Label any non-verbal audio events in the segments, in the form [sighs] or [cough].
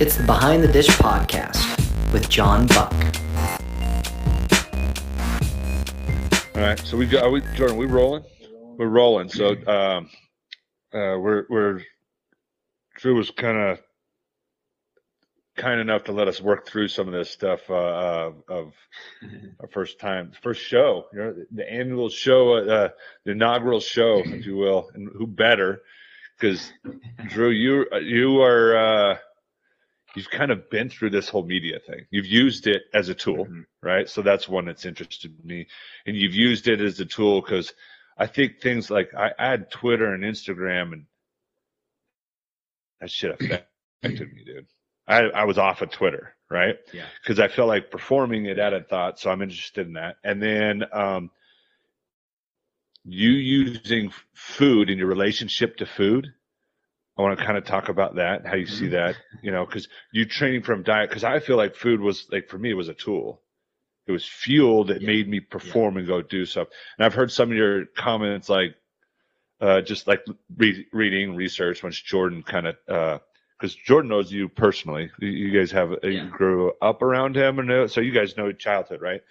It's the Behind the Dish podcast with John Buck. All right, so we got are we Jordan. We rolling? We're rolling. So um, uh, we're we're Drew was kind of kind enough to let us work through some of this stuff uh, uh, of [laughs] our first time, first show, you know, the annual show, uh, the inaugural show, if you will, and who better? Because Drew, you you are uh, you've kind of been through this whole media thing. You've used it as a tool, Mhm. right? So that's one that's interested me, and you've used it as a tool because I think things like I, I had Twitter and Instagram, and that shit affected me, dude. I, I was off of Twitter, right? Yeah. Because I felt like performing it added thought, so I'm interested in that. And then um, you using food in your relationship to food. I want to kind of talk about that, how you see Mhm. that, you know, because you training from diet. Because I feel like food was like for me, it was a tool. It was fuel that Yeah. made me perform and go do stuff. And I've heard some of your comments, like uh, just like re- reading research, once Jordan kind of because Jordan knows you personally. You, you guys have Yeah. you grew up around him, and so you guys know childhood, right?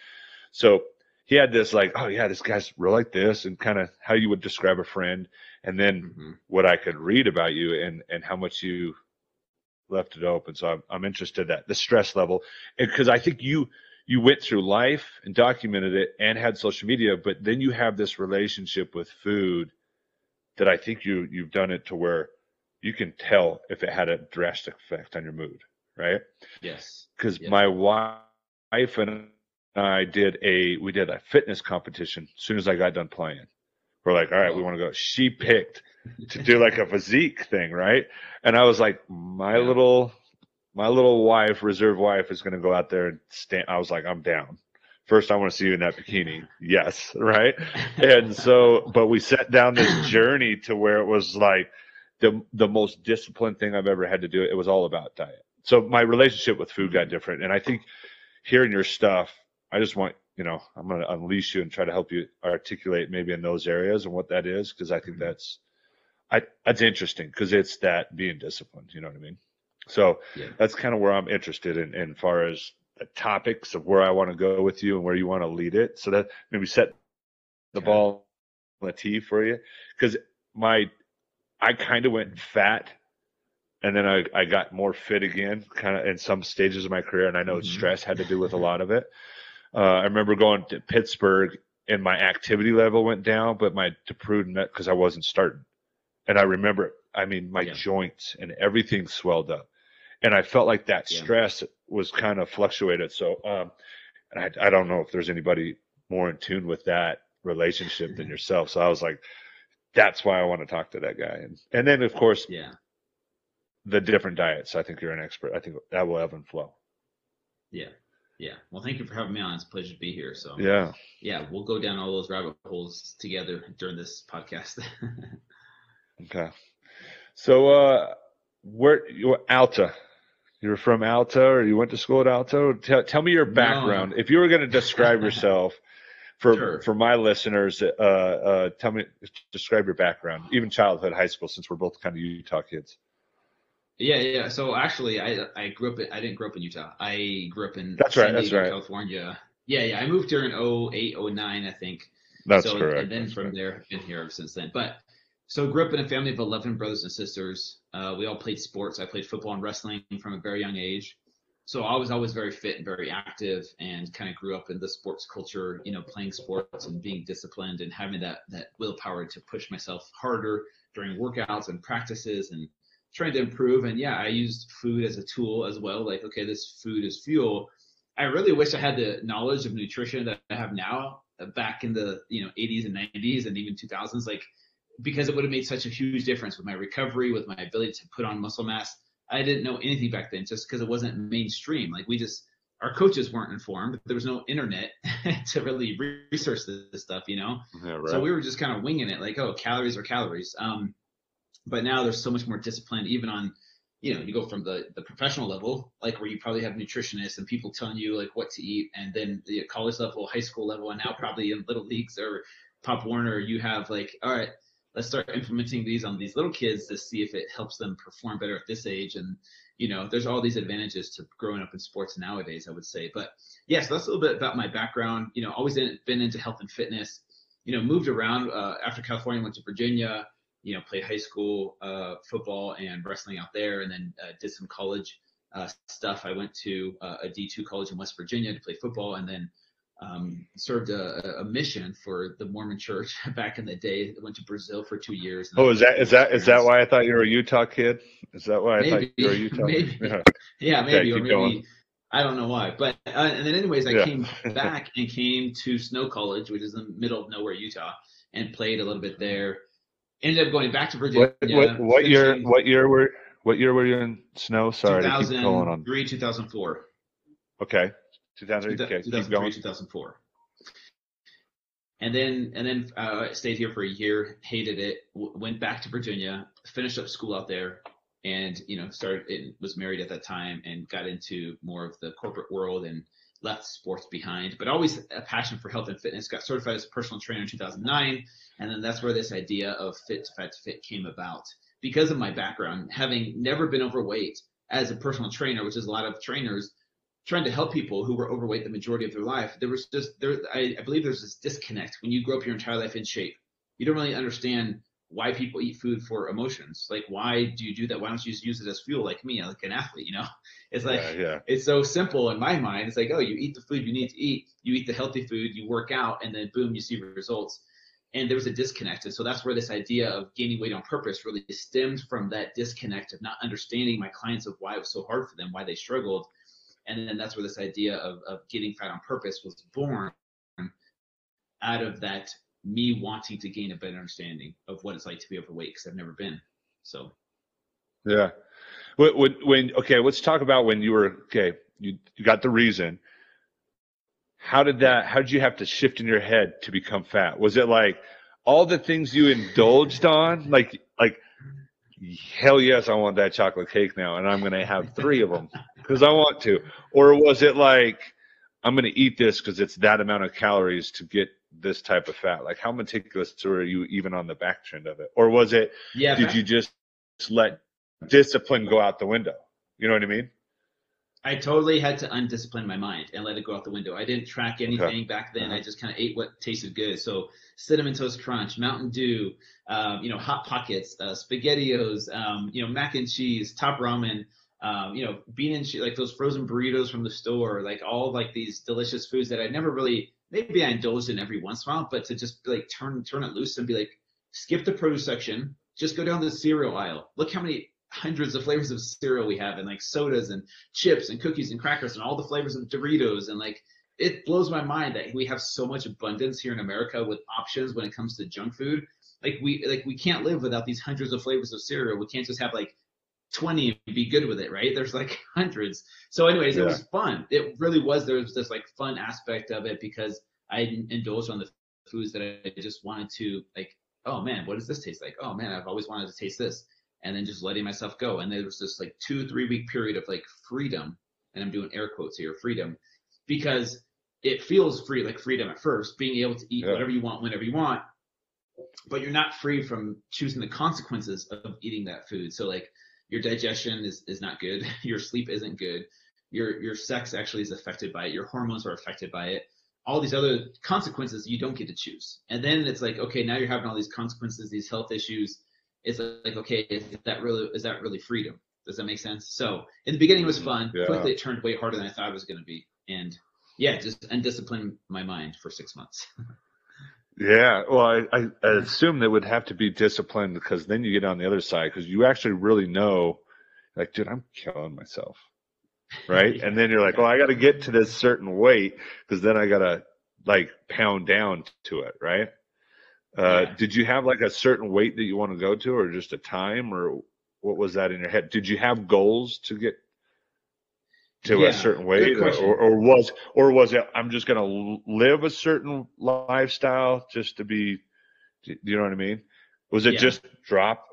So he had this like, oh yeah, this guy's real like this, and kind of how you would describe a friend, and then Mhm. what I could read about you and and how much you left it open. So I'm I'm interested that the stress level, because I think you you went through life and documented it and had social media, but then you have this relationship with food that I think you you've done it to where you can tell if it had a drastic effect on your mood, right? Yes. Because my wife and I did a we did a fitness competition as soon as I got done playing. We're like, all right, we want to go. She picked to do like a [laughs] physique thing, right? And I was like, my Yeah. little my little wife, reserve wife, is gonna go out there and stand. I was like, I'm down. First, I want to see you in that bikini. Yes, [laughs] right. And so, but we set down this [laughs] journey to where it was like the the most disciplined thing I've ever had to do. It was all about diet. So my relationship with food got mm-hmm. different, and I think hearing your stuff, I just want you know, I'm gonna unleash you and try to help you articulate maybe in those areas and what that is because I think Mhm. that's I that's interesting because it's that being disciplined. You know what I mean? So Yeah. that's kind of where I'm interested in, in far as the topics of where I want to go with you and where you want to lead it. So that maybe set the ball on the tee for you. Because my, I kind of went fat and then I, I got more fit again, kind of in some stages of my career. And I know Mhm. stress had to do with a lot of it. Uh, I remember going to Pittsburgh and my activity level went down, but my to prudent because I wasn't starting. And I remember, I mean, my Yeah. joints and everything swelled up and I felt like that Yeah. stress was kind of fluctuated. So, um, and I, I don't know if there's anybody more in tune with that relationship than [laughs] yourself. So I was like, that's why I want to talk to that guy. And, and then of course Yeah. the different diets. I think you're an expert. I think that will ebb and flow. Yeah. Yeah. Well, thank you for having me on. It's a pleasure to be here. So Yeah. yeah, we'll go down all those rabbit holes together during this podcast. [laughs] Okay. So, uh, where you Alta? You're from Alta, or you went to school at Alta? Tell, tell me your No. background. If you were going to describe yourself [laughs] for Sure. for my listeners, uh, uh, tell me describe your background, even childhood, high school, since we're both kind of Utah kids. Yeah, yeah. So actually, I I grew up. In, I didn't grow up in Utah. I grew up in That's right, San that's Diego, right. California. Yeah, yeah. I moved here in 08, 09, I think. That's so, correct. And then That's from correct. there, I've been here ever since then. But so grew up in a family of 11 brothers and sisters. Uh, we all played sports. I played football and wrestling from a very young age. So I was always very fit and very active and kind of grew up in the sports culture, you know, playing sports and being disciplined and having that, that willpower to push myself harder during workouts and practices and trying to improve. And yeah, I used food as a tool as well. Like, okay, this food is fuel. I really wish I had the knowledge of nutrition that I have now uh, back in the you know 80s and 90s and even 2000s like because it would have made such a huge difference with my recovery with my ability to put on muscle mass i didn't know anything back then just because it wasn't mainstream like we just our coaches weren't informed there was no internet [laughs] to really re- research this, stuff you know Yeah, so we were just kind of winging it, like, oh, calories are calories. Um, but now there's so much more discipline, even on, you know, you go from the the professional level, like where you probably have nutritionists and people telling you like what to eat, and then the college level, high school level, and now probably in little leagues or Pop Warner, you have like, all right, let's start implementing these on these little kids to see if it helps them perform better at this age. And, you know, there's all these advantages to growing up in sports nowadays, I would say. But yes, yeah, so that's a little bit about my background. You know, always been into health and fitness, you know, moved around uh, after California, went to Virginia, you know, played high school uh, football and wrestling out there, and then uh, did some college uh, stuff. I went to uh, a D2 college in West Virginia to play football, and then um, served a, a, mission for the Mormon Church [laughs] back in the day. I went to Brazil for two years. Oh, is that is that is that why I thought you were a Utah kid? Is that why I maybe, thought you were a Utah? Maybe. Yeah, [laughs] yeah maybe, okay, or maybe going. I don't know why. But uh, and then anyways, I yeah. came [laughs] back and came to Snow College, which is in the middle of nowhere, Utah, and played a little bit there. Ended up going back to Virginia. What, what, what year? What year were? What year were you in Snow? Sorry, 2003, 2004. Okay. 2003, okay, 2003 2004. And then and then uh, stayed here for a year, hated it, w- went back to Virginia, finished up school out there, and you know started it, was married at that time and got into more of the corporate world and left sports behind, but always a passion for health and fitness. Got certified as a personal trainer in 2009, and then that's where this idea of fit to fat to fit came about because of my background, having never been overweight as a personal trainer, which is a lot of trainers trying to help people who were overweight the majority of their life, there was just there. I, I believe there's this disconnect when you grow up your entire life in shape. You don't really understand why people eat food for emotions. Like, why do you do that? Why don't you just use it as fuel, like me, like an athlete? You know, [laughs] it's like yeah, yeah. it's so simple in my mind. It's like, oh, you eat the food you need to eat, you eat the healthy food, you work out, and then boom, you see results. And there was a disconnect, and so that's where this idea of gaining weight on purpose really stemmed from that disconnect of not understanding my clients of why it was so hard for them, why they struggled, and then that's where this idea of, of getting fat on purpose was born out of that me wanting to gain a better understanding of what it's like to be overweight because I've never been. So, yeah. When, when okay, let's talk about when you were okay. You you got the reason. How did that? How did you have to shift in your head to become fat? Was it like all the things you indulged on, like like hell yes, I want that chocolate cake now, and I'm going to have three of them because I want to? Or was it like, I'm going to eat this because it's that amount of calories to get this type of fat? Like, how meticulous were you even on the back end of it? Or was it, yeah, did you just let discipline go out the window? You know what I mean? I totally had to undiscipline my mind and let it go out the window. I didn't track anything okay. back then. Uh-huh. I just kind of ate what tasted good. So cinnamon toast crunch, Mountain Dew, um, you know, hot pockets, uh, spaghettios, um, you know, mac and cheese, top ramen, um, you know, bean and cheese, like those frozen burritos from the store, like all like these delicious foods that I never really, maybe I indulged in every once in a while, but to just like turn turn it loose and be like, skip the produce section, just go down the cereal aisle. Look how many hundreds of flavors of cereal we have, and like sodas and chips and cookies and crackers and all the flavors of Doritos, and like it blows my mind that we have so much abundance here in America with options when it comes to junk food. Like we like we can't live without these hundreds of flavors of cereal. We can't just have like 20 and be good with it, right? There's like [laughs] hundreds. So, anyways, yeah. it was fun. It really was. There was this like fun aspect of it because I indulged on the foods that I just wanted to like. Oh man, what does this taste like? Oh man, I've always wanted to taste this, and then just letting myself go. And there was this like two, three week period of like freedom, and I'm doing air quotes here, freedom, because it feels free, like freedom at first, being able to eat yeah. whatever you want whenever you want, but you're not free from choosing the consequences of eating that food. So like your digestion is, is not good, [laughs] your sleep isn't good, your your sex actually is affected by it, your hormones are affected by it, all these other consequences you don't get to choose. And then it's like, okay, now you're having all these consequences, these health issues. It's like, okay, is that really is that really freedom? Does that make sense? So in the beginning it was mm-hmm. fun. Yeah. Quickly it turned way harder than I thought it was gonna be. And yeah, just undisciplined my mind for six months. [laughs] Yeah, well, I, I, I assume that would have to be disciplined because then you get on the other side because you actually really know, like, dude, I'm killing myself, right? yeah. [laughs] And then you're like, well, I got to get to this certain weight because then I got to like pound down to it, right? Uh, yeah. Did you have like a certain weight that you want to go to, or just a time, or what was that in your head? Did you have goals to get to yeah, a certain way or, or, was or was it i'm just going to live a certain lifestyle just to be you know what i mean? Was it yeah. just drop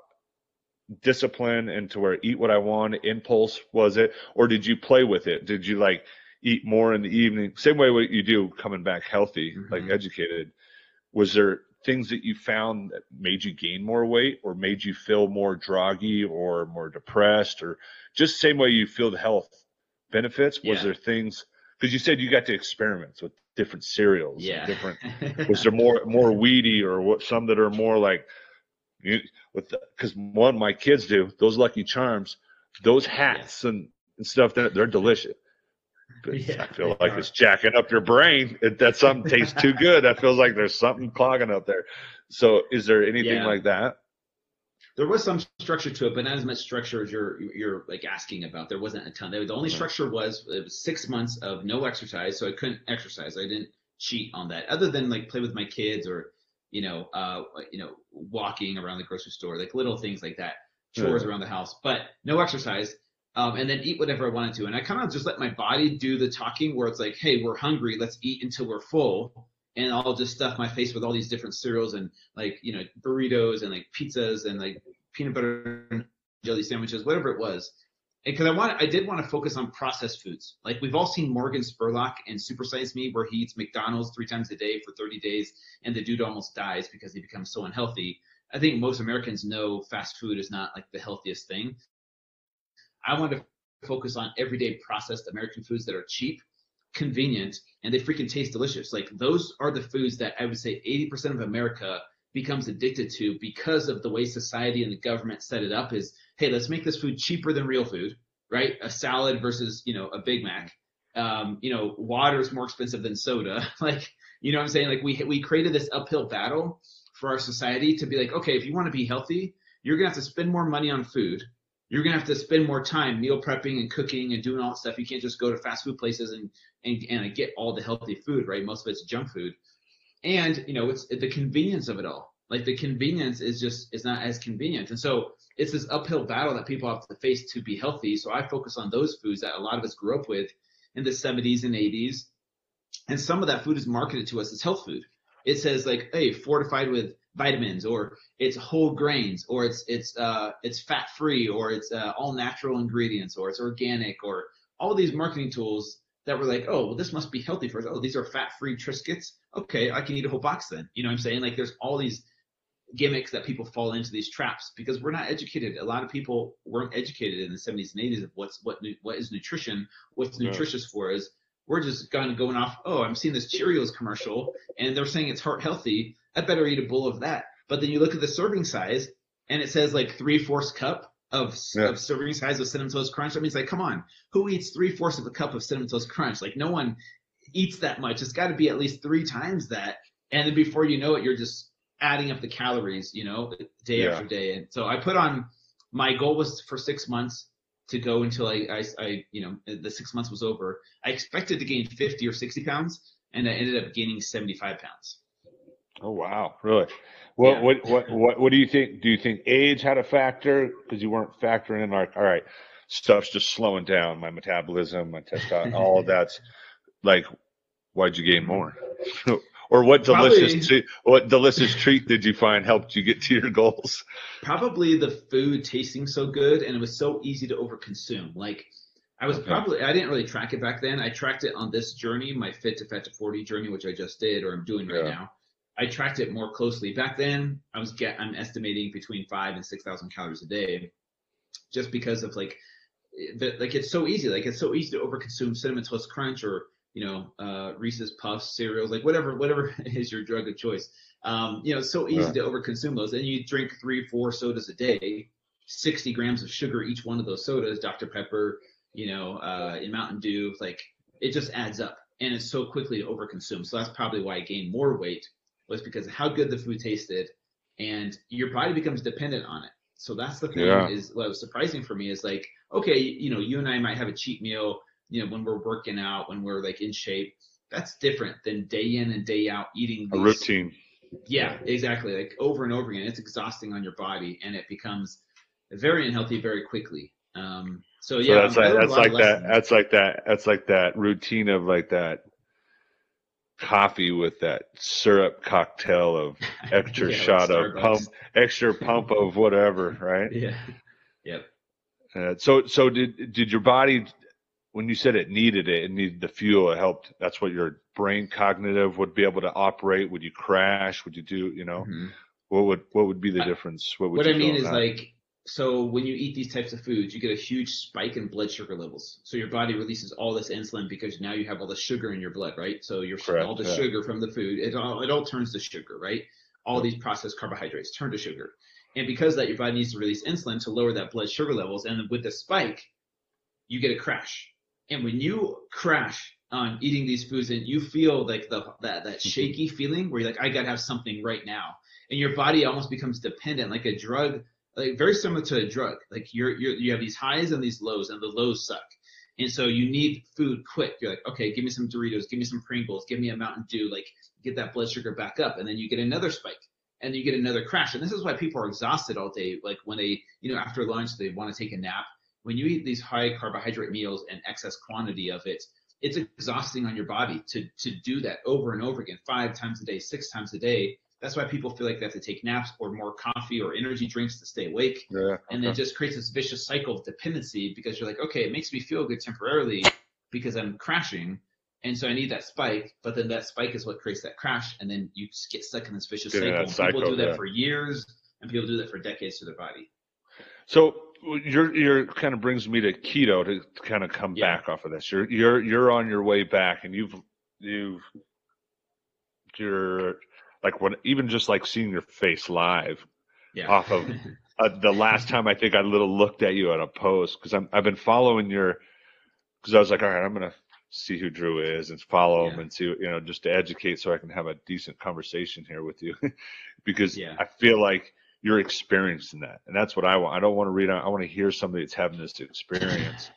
discipline and to where eat what i want impulse was it or did you play with it? Did you like eat more in the evening? Same way what you do coming back healthy mm-hmm. like educated. Was there things that you found that made you gain more weight or made you feel more droggy or more depressed or just same way you feel the health benefits? Was Yeah. there things because you said you got to experiment with different cereals, Yeah. different [laughs] was there more more weedy or what some that are more like you with because one my kids do those lucky charms those hats and, and stuff they're, they're delicious [laughs] Yeah, i feel like are. it's jacking up your brain if that something tastes too [laughs] good that feels like there's something clogging up there so is there anything Yeah. like that there was some structure to it, but not as much structure as you're you're like asking about. There wasn't a ton. The only structure was it was six months of no exercise, so I couldn't exercise. I didn't cheat on that, other than like play with my kids or you know uh you know walking around the grocery store, like little things like that, chores Yeah. around the house, but no exercise. Um, and then eat whatever I wanted to, and I kind of just let my body do the talking, where it's like, "Hey, we're hungry. Let's eat until we're full." And I'll just stuff my face with all these different cereals and like you know burritos and like pizzas and like peanut butter and jelly sandwiches, whatever it was. And because I want, I did want to focus on processed foods. Like we've all seen Morgan Spurlock in Super Size Me, where he eats McDonald's three times a day for 30 days, and the dude almost dies because he becomes so unhealthy. I think most Americans know fast food is not like the healthiest thing. I want to focus on everyday processed American foods that are cheap convenient and they freaking taste delicious. Like those are the foods that I would say 80% of America becomes addicted to because of the way society and the government set it up is, hey, let's make this food cheaper than real food, right? A salad versus, you know, a Big Mac. Um, you know, water is more expensive than soda. [laughs] like, you know what I'm saying? Like we, we created this uphill battle for our society to be like, okay, if you want to be healthy, you're to have to spend more money on food you're gonna have to spend more time meal prepping and cooking and doing all that stuff. You can't just go to fast food places and and, and uh, get all the healthy food, right? Most of it's junk food. And you know, it's the convenience of it all. Like the convenience is just is not as convenient. And so it's this uphill battle that people have to face to be healthy. So I focus on those foods that a lot of us grew up with in the 70s and 80s. And some of that food is marketed to us as health food. It says like, hey, fortified with vitamins or it's whole grains or it's it's uh it's fat free or it's uh, all natural ingredients or it's organic or all these marketing tools that were like oh well this must be healthy for us. Oh these are fat free triscuits? Okay i can eat a whole box then. You know what i'm saying? Like there's all these gimmicks that people fall into these traps because we're not educated. A lot of people weren't educated in the 70s and 80s of what's what what is nutrition what's Yeah. nutritious for us. We're just kind of going off oh i'm seeing this cheerios commercial and they're saying it's heart healthy I better eat a bowl of that. But then you look at the serving size and it says like three fourths cup of, Yeah. of serving size of cinnamon toast crunch. That means like, come on, who eats three fourths of a cup of cinnamon toast crunch? Like no one eats that much. It's got to be at least three times that. And then before you know it, you're just adding up the calories, you know, day Yeah. after day. And so I put on my goal was for six months to go until I, I, I, you know, the six months was over. I expected to gain 50 or 60 pounds and I ended up gaining 75 pounds. Oh wow really what Yeah. what what what what do you think do you think age had a factor because you weren't factoring in like all right stuff's just slowing down my metabolism my testosterone all of [laughs] that's like why'd you gain more [laughs] or what delicious Probably- treat, what delicious treat did you find helped you get to your goals probably the food tasting so good and it was so easy to overconsume. Like I was Okay. probably I didn't really track it back then. I tracked it on this journey, my fit to fat to 40 journey, which I just did or I'm doing right Yeah. now. I tracked it more closely. Back then, I was get I'm estimating between five and six thousand calories a day, just because of like the, like it's so easy. Like it's so easy to overconsume cinnamon toast crunch or you know uh, Reese's Puffs cereals, like whatever whatever [laughs] is your drug of choice. Um, you know, it's so easy Yeah. to overconsume those. And you drink three, four sodas a day, 60 grams of sugar each one of those sodas, Dr. Pepper, you know, uh, in Mountain Dew, like it just adds up and it's so quickly to overconsume. So that's probably why I gained more weight was because of how good the food tasted and your body becomes dependent on it. So that's the thing Yeah. is what was surprising for me is like, okay, you know, you and I might have a cheat meal, you know, when we're working out, when we're like in shape. That's different than day in and day out eating a routine yeah, exactly. Like over and over again, it's exhausting on your body, and it becomes very unhealthy very quickly. Um, so so yeah, that's I like that's like that that's like that that's like that routine of like that coffee with that syrup cocktail of [laughs] extra Yeah, shot of pump extra pump of whatever right Yeah. Yep. uh, so so did did your body when you said it needed it it needed the fuel it helped that's what your brain cognitive would be able to operate? Would you crash? Would you do, you know, Mhm. what would what would be the difference? What would what you I mean is that? like so when you eat these types of foods, you get a huge spike in blood sugar levels. So your body releases all this insulin because now you have all the sugar in your blood, right? So your Correct, all the yeah. sugar from the food, it all it all turns to sugar, right? All these processed carbohydrates turn to sugar. And because that your body needs to release insulin to lower that blood sugar levels and with the spike, you get a crash. And when you crash on eating these foods and you feel like the that that mm-hmm. shaky feeling where you're like I got to have something right now and your body almost becomes dependent like a drug like very similar to a drug. Like you're, you're you have these highs and these lows, and the lows suck. And so you need food quick. You're like, okay, give me some Doritos, give me some Pringles, give me a Mountain Dew, like get that blood sugar back up, and then you get another spike, and you get another crash. And this is why people are exhausted all day. Like when they, you know, after lunch they want to take a nap. When you eat these high carbohydrate meals and excess quantity of it, it's exhausting on your body to to do that over and over again, five times a day, six times a day. That's why people feel like they have to take naps or more coffee or energy drinks to stay awake. yeah, And it just creates this vicious cycle of dependency because you're like, okay, it makes me feel good temporarily because I'm crashing. And so I need that spike, but then that spike is what creates that crash. And then you just get stuck in this vicious cycle. And people do that yeah. for years and people do that for decades to their body. So your your kind of brings me to keto to kind of come Yeah. back off of this. You're you're you're on your way back, and you've you've you're like when even just like seeing your face live Yeah. off of [laughs] uh, the last time I think I little looked at you at a post because I'm I've been following your because I was like all right I'm gonna see who Drew is and follow him and see you know just to educate so I can have a decent conversation here with you. [laughs] Because Yeah. I feel like you're experiencing that and that's what I want. I don't want to read on I want to hear somebody that's having this experience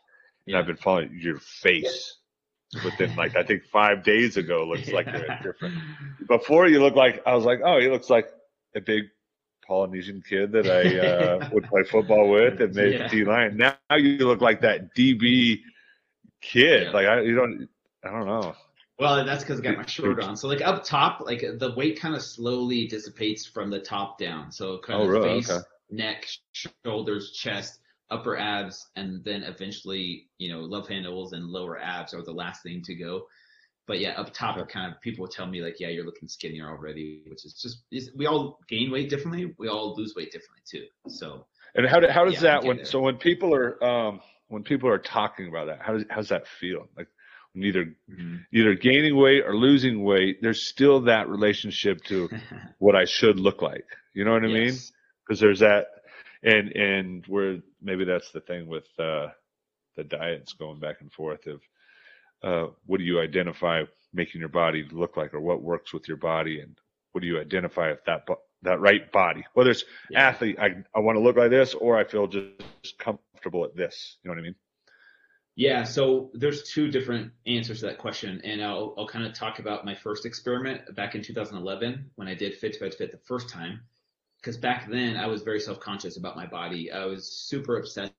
and I've been following your face within like I think five days ago looks like you're [laughs] different before you look like I was like, oh, he looks like a big Polynesian kid that I uh, [laughs] would play football with and made Yeah. D line. Now you look like that DB kid. Yeah. Like I, you don't, I don't know. Well, that's because I got my shirt on. So like up top, like the weight kind of slowly dissipates from the top down. So kind Oh, of really? face, Okay. neck, shoulders, chest, upper abs, and then eventually, you know, love handles and lower abs are the last thing to go. But yeah, up top, it kind of people will tell me like, yeah, you're looking skinnier already, which is just is, we all gain weight differently. We all lose weight differently too. So And how do, how does Yeah, that okay, when there. so when people are um when people are talking about that, how does how's that feel? Like when either either gaining weight or losing weight, there's still that relationship to [laughs] what I should look like. You know what I mean? Because there's that and and where maybe that's the thing with uh the diets going back and forth of uh what do you identify making your body look like or what works with your body? And what do you identify if that bo- that right body whether it's Yeah. athlete i i want to look like this or i feel just comfortable at this. You know what i mean? Yeah, so there's two different answers to that question, and I'll I'll kind of talk about my first experiment back in 2011 when I did Fit to Fit the first time, because back then I was very self-conscious about my body. I was super obsessed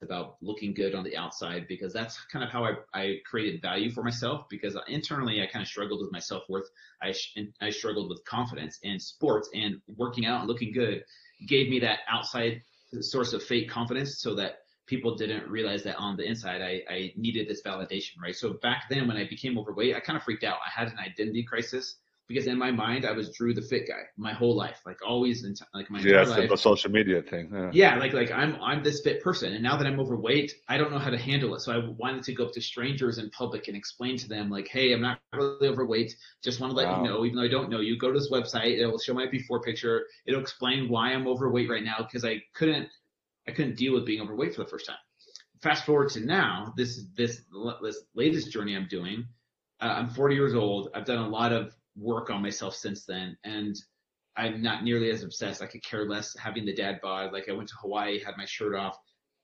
about looking good on the outside because that's kind of how I, I created value for myself because internally I kind of struggled with my self-worth. I, sh- I struggled with confidence and sports and working out and looking good gave me that outside source of fake confidence so that people didn't realize that on the inside I, I needed this validation, right? So back then when I became overweight, I kind of freaked out. I had an identity crisis because in my mind I was Drew the fit guy my whole life, like always, in t- like my yeah entire life. the social media thing yeah. Yeah, like like I'm I'm this fit person, and now that I'm overweight, I don't know how to handle it. So I wanted to go up to strangers in public and explain to them, like, hey, I'm not really overweight. Just want to let Wow. you know, even though I don't know you, go to this website. It'll show my before picture. It'll explain why I'm overweight right now because I couldn't I couldn't deal with being overweight for the first time. Fast forward to now, this this this latest journey I'm doing. Uh, I'm 40 years old. I've done a lot of work on myself since then, and I'm not nearly as obsessed. I could care less having the dad bod. Like I went to Hawaii, had my shirt off.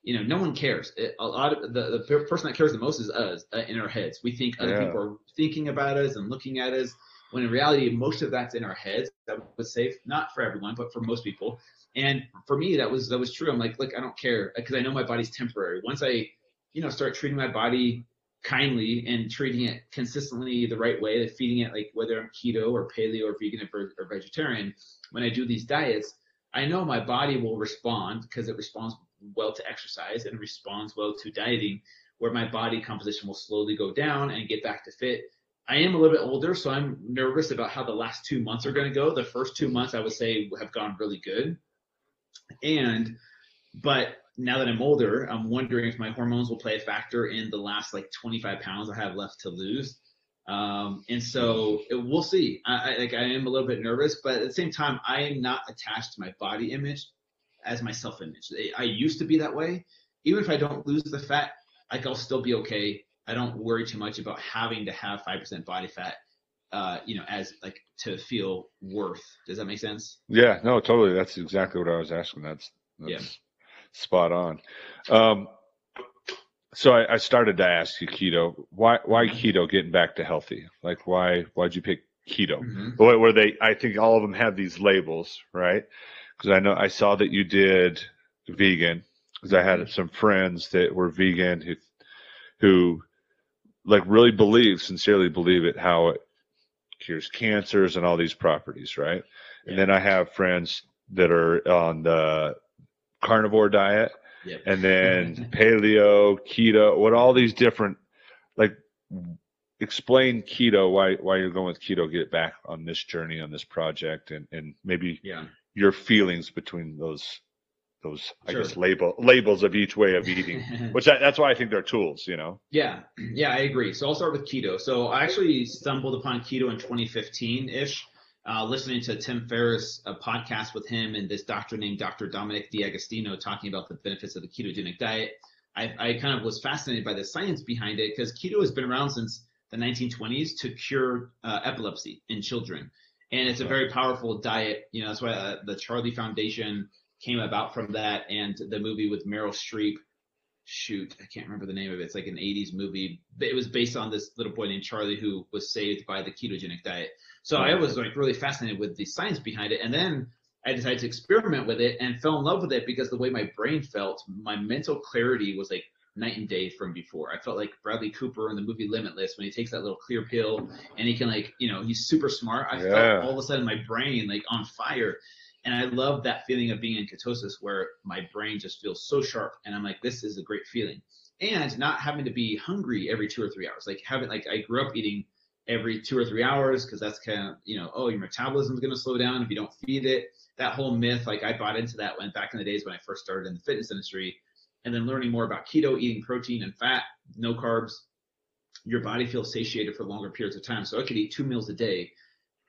You know, no one cares. It, a lot of the, the person that cares the most is us uh, in our heads. We think other Yeah. people are thinking about us and looking at us, when in reality, most of that's in our heads. I would say, not for everyone, but for most people. And for me, that was that was true. I'm like, look, I don't care because I know my body's temporary. Once I, you know, start treating my body kindly and treating it consistently the right way, feeding it like whether I'm keto or paleo or vegan or, or vegetarian, when I do these diets, I know my body will respond because it responds well to exercise and responds well to dieting where my body composition will slowly go down and get back to fit. I am a little bit older, so I'm nervous about how the last two months are going to go. The first two months, I would say, have gone really good. And, but now that I'm older, I'm wondering if my hormones will play a factor in the last like 25 pounds I have left to lose. Um, and so it, we'll see. I, I, like I am a little bit nervous, but at the same time, I am not attached to my body image as my self image. I used to be that way. Even if I don't lose the fat, like I'll still be okay. I don't worry too much about having to have five percent body fat, uh, you know, as like to feel worth. Does that make sense? Yeah, no, totally. That's exactly what I was asking. That's, that's yeah. Spot on. Um, so I, I, started to ask you keto. Why why mm-hmm. keto? Getting back to healthy. Like why why'd you pick keto? Mm-hmm. Where they I think all of them have these labels, right? Because I know I saw that you did vegan. Because I had mm-hmm. some friends that were vegan who who like really believe, sincerely believe it, how it cures cancers and all these properties, right? Yeah. And then I have friends that are on the carnivore diet yep. and then [laughs] paleo, keto, what all these different like explain keto why why you're going with keto get back on this journey on this project and and maybe yeah. your feelings between those those I guess label labels of each way of eating, [laughs] which that's why I think they're tools, you know. Yeah, [clears throat] yeah, I agree. So I'll start with keto. So I actually stumbled upon keto in 2015 ish, uh, listening to Tim Ferriss a podcast with him and this doctor named Dr. Dominic D'Agostino talking about the benefits of the ketogenic diet. I, I kind of was fascinated by the science behind it because keto has been around since the 1920s to cure uh, epilepsy in children. And it's a very powerful diet. You know, that's why uh, the Charlie Foundation came about from that and the movie with Meryl Streep. Shoot, I can't remember the name of it. It's like an 80s movie. But it was based on this little boy named Charlie who was saved by the ketogenic diet. So I was like really fascinated with the science behind it. And then I decided to experiment with it and fell in love with it because the way my brain felt, my mental clarity was like night and day from before. I felt like Bradley Cooper in the movie Limitless when he takes that little clear pill and he can like, you know, he's super smart. I yeah. felt all of a sudden my brain like on fire. And I love that feeling of being in ketosis where my brain just feels so sharp. And I'm like, this is a great feeling. And not having to be hungry every two or three hours. Like having, like, I grew up eating every two or three hours because that's kind of, you know, oh, your metabolism is going to slow down if you don't feed it. That whole myth, like I bought into that when back in the days when I first started in the fitness industry. And then learning more about keto, eating protein and fat, no carbs, your body feels satiated for longer periods of time. So I could eat two meals a day,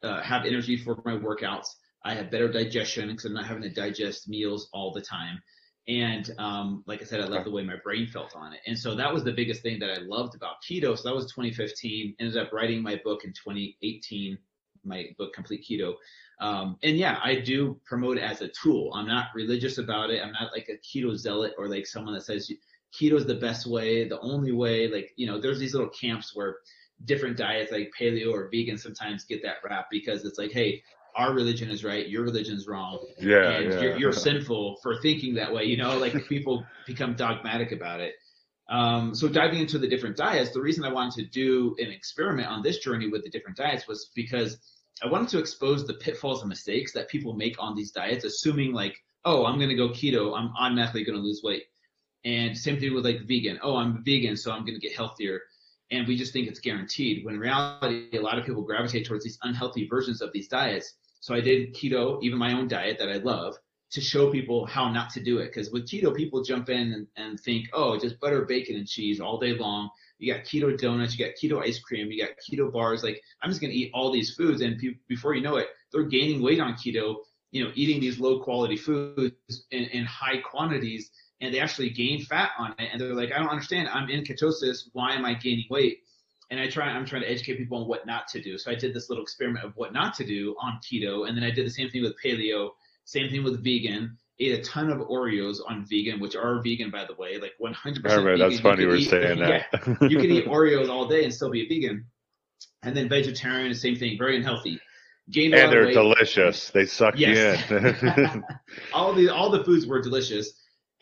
uh, have energy for my workouts I have better digestion because I'm not having to digest meals all the time. And um, like I said, I love the way my brain felt on it. And so that was the biggest thing that I loved about keto. So that was 2015. Ended up writing my book in 2018, my book Complete Keto. Um, and yeah, I do promote it as a tool. I'm not religious about it. I'm not like a keto zealot or like someone that says keto is the best way, the only way. Like, you know, there's these little camps where different diets like paleo or vegan sometimes get that rap because it's like, hey, our religion is right, your religion is wrong. Yeah. And yeah. You're, you're [laughs] sinful for thinking that way. You know, like people become dogmatic about it. Um, so diving into the different diets, the reason I wanted to do an experiment on this journey with the different diets was because I wanted to expose the pitfalls and mistakes that people make on these diets, assuming like, oh, I'm going to go keto, I'm automatically going to lose weight. And same thing with like vegan. Oh, I'm vegan, so I'm going to get healthier. And we just think it's guaranteed. When in reality, a lot of people gravitate towards these unhealthy versions of these diets so I did keto, even my own diet that I love, to show people how not to do it. Because with keto, people jump in and, and think, oh, just butter, bacon, and cheese all day long. You got keto donuts, you got keto ice cream, you got keto bars. Like I'm just gonna eat all these foods, and pe- before you know it, they're gaining weight on keto. You know, eating these low quality foods in, in high quantities, and they actually gain fat on it. And they're like, I don't understand. I'm in ketosis. Why am I gaining weight? And I try I'm trying to educate people on what not to do. So I did this little experiment of what not to do on keto, and then I did the same thing with paleo, same thing with vegan. Ate a ton of Oreos on vegan, which are vegan by the way, like 100%. Remember, that's funny you are saying [laughs] that. You can eat Oreos all day and still be a vegan. And then vegetarian, same thing, very unhealthy. Gained and they're delicious. They suck yes. you in. [laughs] [laughs] all the all the foods were delicious.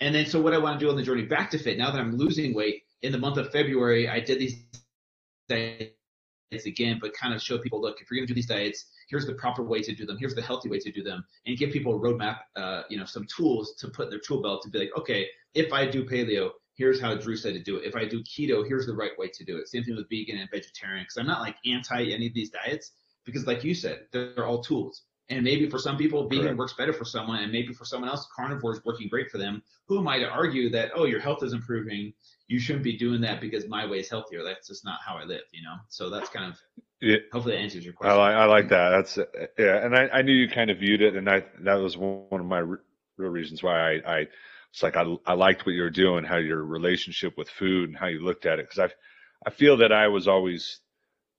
And then so what I want to do on the journey back to fit, now that I'm losing weight, in the month of February, I did these diets again, but kind of show people, look, if you're going to do these diets, here's the proper way to do them. Here's the healthy way to do them, and give people a roadmap, uh, you know, some tools to put in their tool belt to be like, okay, if I do paleo, here's how Drew said to do it. If I do keto, here's the right way to do it. Same thing with vegan and vegetarian, because I'm not like anti any of these diets, because like you said, they're all tools. And maybe for some people, vegan Correct. works better for someone, and maybe for someone else, carnivore is working great for them. Who am I to argue that, oh, your health is improving? You shouldn't be doing that because my way is healthier. That's just not how I live, you know? So that's kind of, Yeah. hopefully that answers your I question. like I like that. That's yeah, and I, I knew you kind of viewed it, and I that was one of my re- real reasons why I I it's like I I liked what you were doing, how your relationship with food and how you looked at it, because I I feel that I was always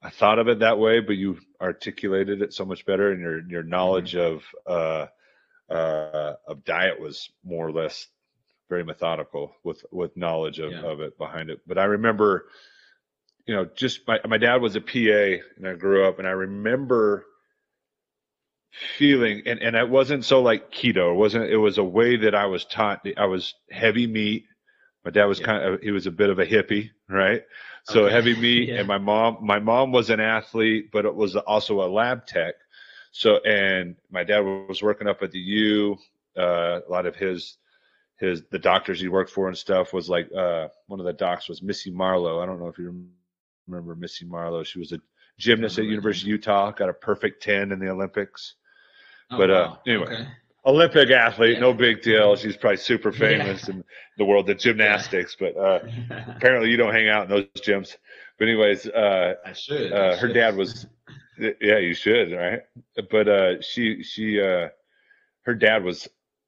I thought of it that way, but you articulated it so much better, and your your knowledge of uh uh of diet was more or less very methodical with with knowledge of, Yeah. of it behind it. But I remember you know, just my my dad was a PA and I grew up and I remember feeling and, and it wasn't so like keto. It wasn't it was a way that I was taught I was heavy meat. My dad was Yeah. kind of he was a bit of a hippie, right? So Okay. heavy meat [laughs] Yeah. and my mom my mom was an athlete, but it was also a lab tech. So and my dad was working up at the U. Uh, a lot of his his the doctors he worked for and stuff was like uh, one of the docs was Missy Marlowe. I don't know if you remember Missy Marlowe. She was a gymnast at University of Utah, got a perfect 10 in the Olympics. Oh, but, uh, anyway. Okay. Olympic athlete, Yeah. no big deal. She's probably super Yeah. famous in the world of gymnastics, but uh, [laughs] apparently you don't hang out in those gyms. But anyways, uh, I should. I uh, her should. dad was yeah you should right but uh she she uh her dad was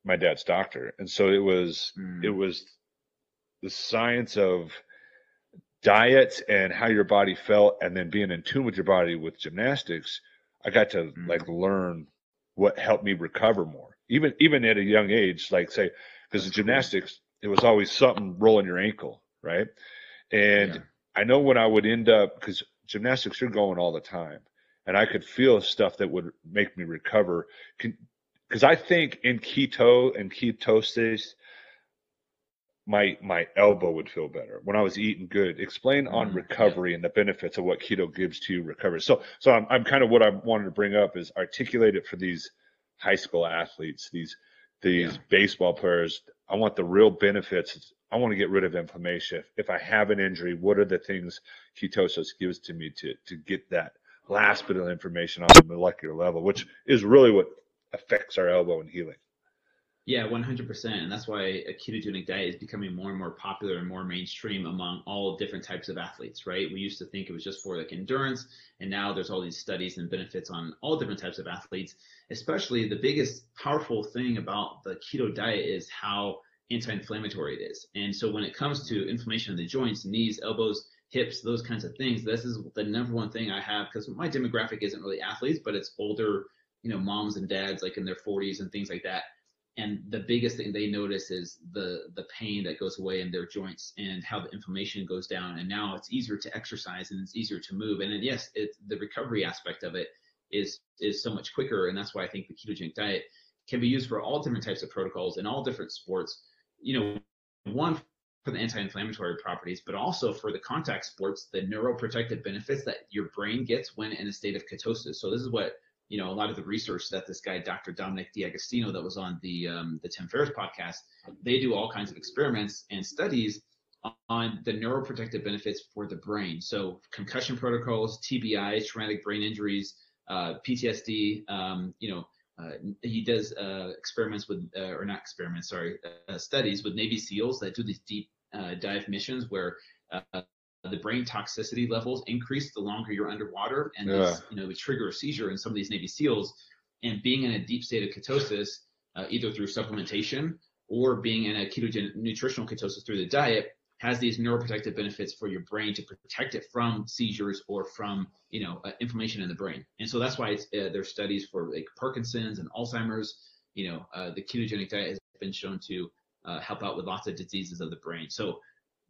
my dad's doctor and so it was Mm. it was the science of diet and how your body felt and then being in tune with your body with gymnastics i got to Mm. like learn what helped me recover more even even at a young age like say because cool. gymnastics it was always something rolling your ankle right and Yeah. I know when I would end up because gymnastics you're going all the time, and I could feel stuff that would make me recover. Because I think in keto and ketosis, my my elbow would feel better when I was eating good. Explain on Mm, recovery and the benefits of what keto gives to you recovery. So so I'm I'm kind of what I wanted to bring up is articulate it for these high school athletes, these these Yeah. baseball players. I want the real benefits. I want to get rid of inflammation. If, if I have an injury, what are the things ketosis gives to me to to get that last bit of information on the molecular level, which is really what affects our elbow and healing. Yeah, 100%. And that's why a ketogenic diet is becoming more and more popular and more mainstream among all different types of athletes, right? We used to think it was just for like endurance, and now there's all these studies and benefits on all different types of athletes. Especially the biggest powerful thing about the keto diet is how anti-inflammatory it is. And so when it comes to inflammation of the joints, knees, elbows, hips, those kinds of things, this is the number one thing I have because my demographic isn't really athletes, but it's older, you know, moms and dads like in their 40s and things like that. And the biggest thing they notice is the the pain that goes away in their joints and how the inflammation goes down. And now it's easier to exercise and it's easier to move. And then yes it's the recovery aspect of it is is so much quicker. And that's why i think the ketogenic diet can be used for all different types of protocols in all different sports. You know one for the anti-inflammatory properties but also for the contact sports the neuroprotective benefits that your brain gets when in a state of ketosis. So this is what you know, a lot of the research that this guy, Dr. Dominic D'Agostino, that was on the um, the Tim Ferriss podcast, they do all kinds of experiments and studies on the neuroprotective benefits for the brain. So concussion protocols, TBI, traumatic brain injuries, uh, PTSD. Um, you know, uh, he does uh, experiments with, uh, or not experiments, sorry, uh, studies with Navy SEALs that do these deep uh, dive missions where the brain toxicity levels increase the longer you're underwater, and Yeah. this, you know, would trigger a seizure in some of these Navy SEALs. And being in a deep state of ketosis, uh, either through supplementation or being in a ketogenic nutritional ketosis through the diet, has these neuroprotective benefits for your brain to protect it from seizures or from, you know, uh, inflammation in the brain. And so that's why it's, uh, there's studies for like Parkinson's and Alzheimer's. You know, uh, the ketogenic diet has been shown to uh, help out with lots of diseases of the brain. So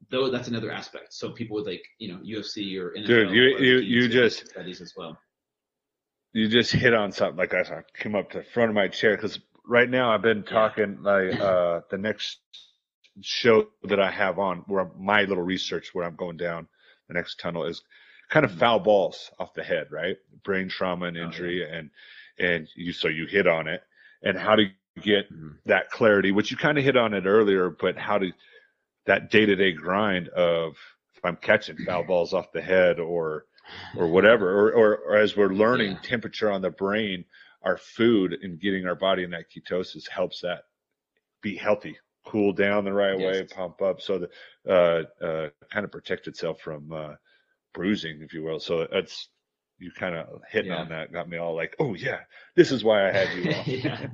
though that's another aspect. So people with like you know UFC or NFL Dude, you- you- you just- studies as well. You just hit on something. Like I I came up to the front of my chair because right now I've been talking like [clears throat] uh, the next show that I have on where my little research where I'm going down the next tunnel is kind of foul balls off the head, right? Brain trauma and Oh, yeah. injury, and and you so you hit on it, and how to get Mhm. that clarity, which you kind of hit on it earlier, but how to that day to day grind of if I'm catching foul [laughs] balls off the head or or [sighs] whatever, or, or, or as we're learning Yeah. temperature on the brain, our food and getting our body in that ketosis helps that be healthy, cool down the right way, pump up, so that uh, uh, kind of protect itself from uh, bruising, if you will. So that's you kind of hitting Yeah. on that got me all like, oh yeah, this is why I had you. [laughs] yeah,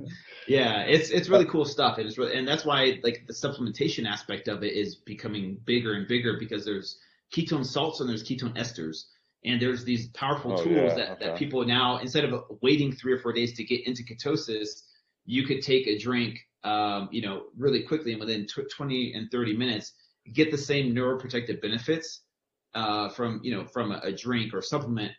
yeah, it's it's really cool stuff, and it's really, and that's why like the supplementation aspect of it is becoming bigger and bigger because there's ketone salts and there's ketone esters, and there's these powerful Oh, tools yeah, that that people now instead of waiting three or four days to get into ketosis, you could take a drink, um, you know, really quickly and within tw 20 and 30 minutes get the same neuroprotective benefits uh, from you know from a, a drink or supplement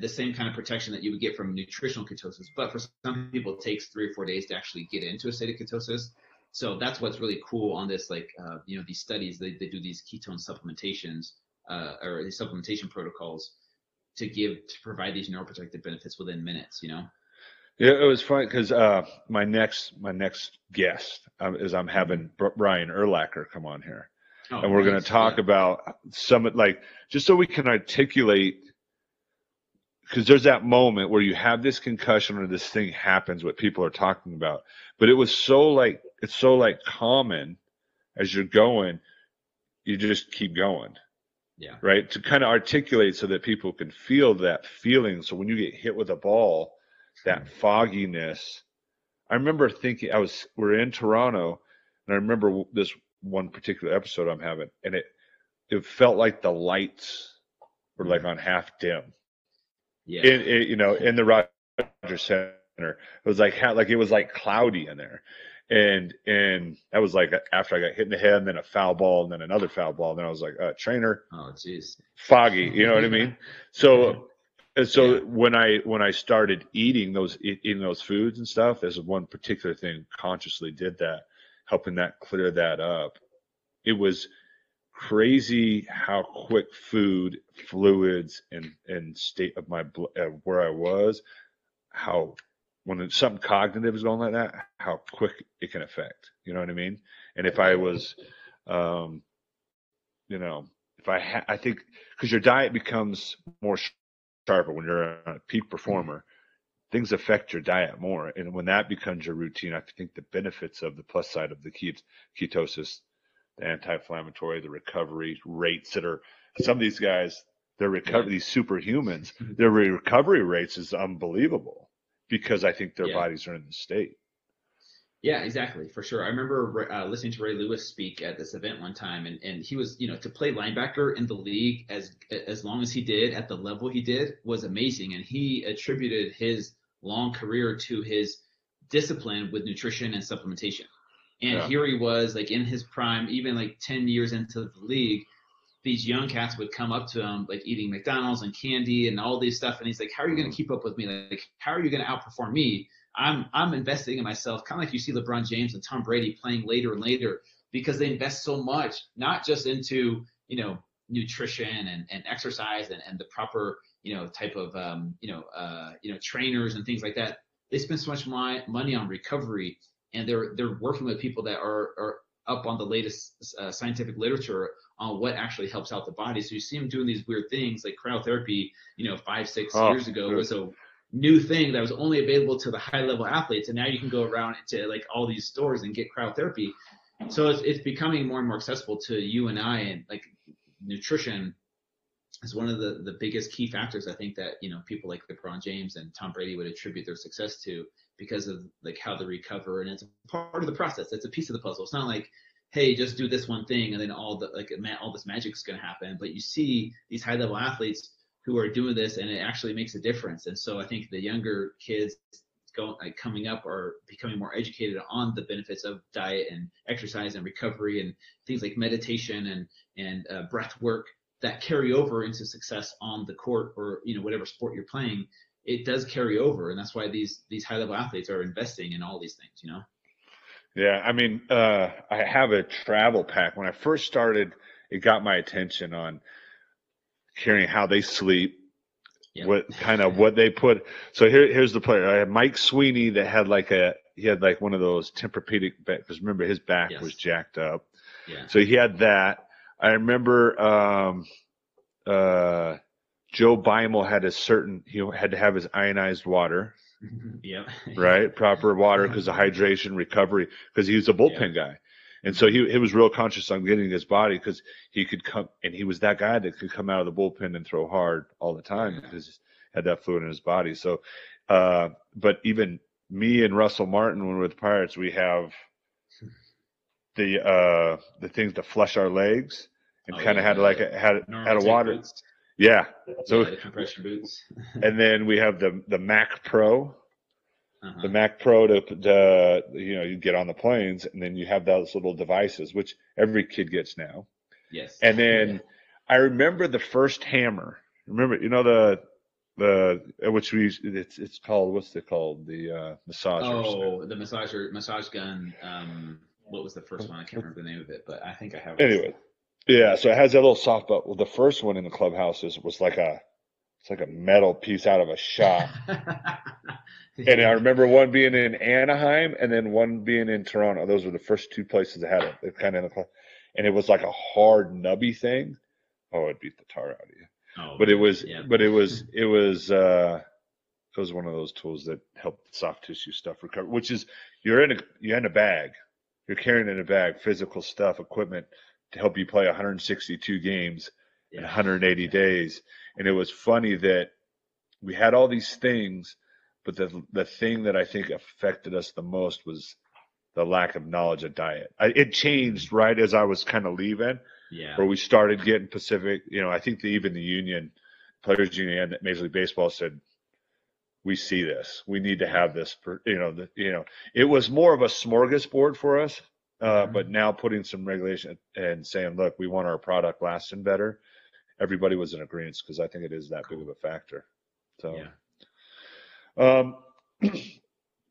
the same kind of protection that you would get from nutritional ketosis. But for some people, it takes three or four days to actually get into a state of ketosis. So that's what's really cool on this, like, uh, you know, these studies, they, they do these ketone supplementations uh, or these supplementation protocols to give, to provide these neuroprotective benefits within minutes, you know? Yeah, it was fun because uh, my next my next guest um, is I'm having Br- Brian Urlacher come on here, Oh, and we're going to talk Yeah. about some like just so we can articulate because there's that moment where you have this concussion or this thing happens what people are talking about. But it was so like it's so like common as you're going you just keep going. Yeah. right? To kind of articulate so that people can feel that feeling. So when you get hit with a ball that mm. fogginess. I remember thinking i was we're in toronto and i remember this one particular episode i'm having and it it felt like the lights were like mm. on half dim Yeah. in, in you know in the Rogers Center. It was like like it was like cloudy in there, and and that was like after I got hit in the head, and then a foul ball, and then another foul ball, and then I was like, uh, trainer, oh, jeez. foggy. You know what I mean? [laughs] So and so Yeah. when I when I started eating those eating those foods and stuff, there's one particular thing consciously did that, helping that clear that up. It was crazy how quick food, fluids, and and state of my uh, where I was, how when something cognitive is going like that, how quick it can affect. You know what I mean? And if I was, um, you know, if I ha- I think because your diet becomes more sharper when you're a peak performer. Things affect your diet more, and when that becomes your routine, I think the benefits of the plus side of the ket- ketosis the anti-inflammatory, the recovery rates that are some of these guys, their recovery, these superhumans, their recovery rates is unbelievable because I think their Yeah. bodies are in the state. Yeah, exactly, for sure. I remember uh, listening to Ray Lewis speak at this event one time, and, and he was, you know, to play linebacker in the league as as long as he did at the level he did was amazing, and he attributed his long career to his discipline with nutrition and supplementation. And Yeah. here he was, like in his prime, even like ten years into the league, these young cats would come up to him like eating McDonald's and candy and all these stuff, and he's like, "How are you going to keep up with me? Like, how are you going to outperform me?" I'm I'm investing in myself, kind of like you see LeBron James and Tom Brady playing later and later because they invest so much, not just into you know nutrition and, and exercise and, and the proper you know type of um, you know uh, you know trainers and things like that. They spend so much money on recovery, and they're they're working with people that are are up on the latest uh, scientific literature on what actually helps out the body. So you see them doing these weird things like cryotherapy. You know, five six Oh, years ago good. was a new thing that was only available to the high level athletes and now you can go around to like all these stores and get cryotherapy so it's, it's becoming more and more accessible to you and i and like nutrition is one of the the biggest key factors i think that you know people like lebron james and tom brady would attribute their success to because of like how they recover and it's part of the process it's a piece of the puzzle it's not like hey just do this one thing and then all the like all this magic's going to happen but you see these high level athletes who are doing this and it actually makes a difference. And so I think the younger kids going like coming up are becoming more educated on the benefits of diet and exercise and recovery and things like meditation and and uh, breath work that carry over into success on the court or you know whatever sport you're playing. It does carry over, and that's why these these high level athletes are investing in all these things. You know. Yeah, I mean, uh, I have a travel pack. When I first started, it got my attention on hearing how they sleep, Yeah. what kind of what they put. So here, here's the player. I had Mike Sweeney that had like a he had like one of those Tempur-Pedic because remember his back Yes. was jacked up. Yeah. So he had that. I remember um, uh, Joe Beimel had a certain he had to have his ionized water, [laughs] yep. right? Proper water because of hydration, recovery, because he was a bullpen guy. And so he, he was real conscious on getting his body because he could come and he was that guy that could come out of the bullpen and throw hard all the time Yeah. because he had that fluid in his body. So, uh, but even me and Russell Martin, when we're with Pirates, we have [laughs] the uh, the things to flush our legs and Oh, kind of yeah, had like a, had had a water. Yeah. So yeah, compression boots. [laughs] and then we have the the Marc Pro Uh-huh. the Marc Pro to, to you know you get on the planes and then you have those little devices which every kid gets now yes. and then I remember the first hammer remember you know the the which we it's it's called what's it called the uh massager Oh, the massager, massage gun. Um, what was the first one? I can't remember the name of it, but I think I have. it. anyway yeah so it has that little soft belt well the first one in the clubhouses was like a it's like a metal piece out of a shop [laughs] and I remember one being in Anaheim and then one being in Toronto. Those were the first two places that had it. They're kind of in the, cl- and it was like a hard nubby thing. Oh, it beat the tar out of you. Oh, But it was, yeah. but it was, [laughs] it was, uh, it was one of those tools that helped soft tissue stuff recover, which is you're in a, you're in a bag. You're carrying in a bag physical stuff, equipment to help you play 162 games in Yeah. 180 days. And it was funny that we had all these things, but the the thing that I think affected us the most was the lack of knowledge of diet. I, it changed mm-hmm. right as I was kind of leaving, Yeah. where we started getting Pacific. You know, I think the, even the union, players union, and Major League Baseball said, "We see this. We need to have this." For, you know, the, you know, it was more of a smorgasbord for us. Uh, Mhm. But now putting some regulation and saying, "Look, we want our product lasting better." Everybody was in agreement because I think it is that big of a factor. So. Yeah. Um, [clears throat]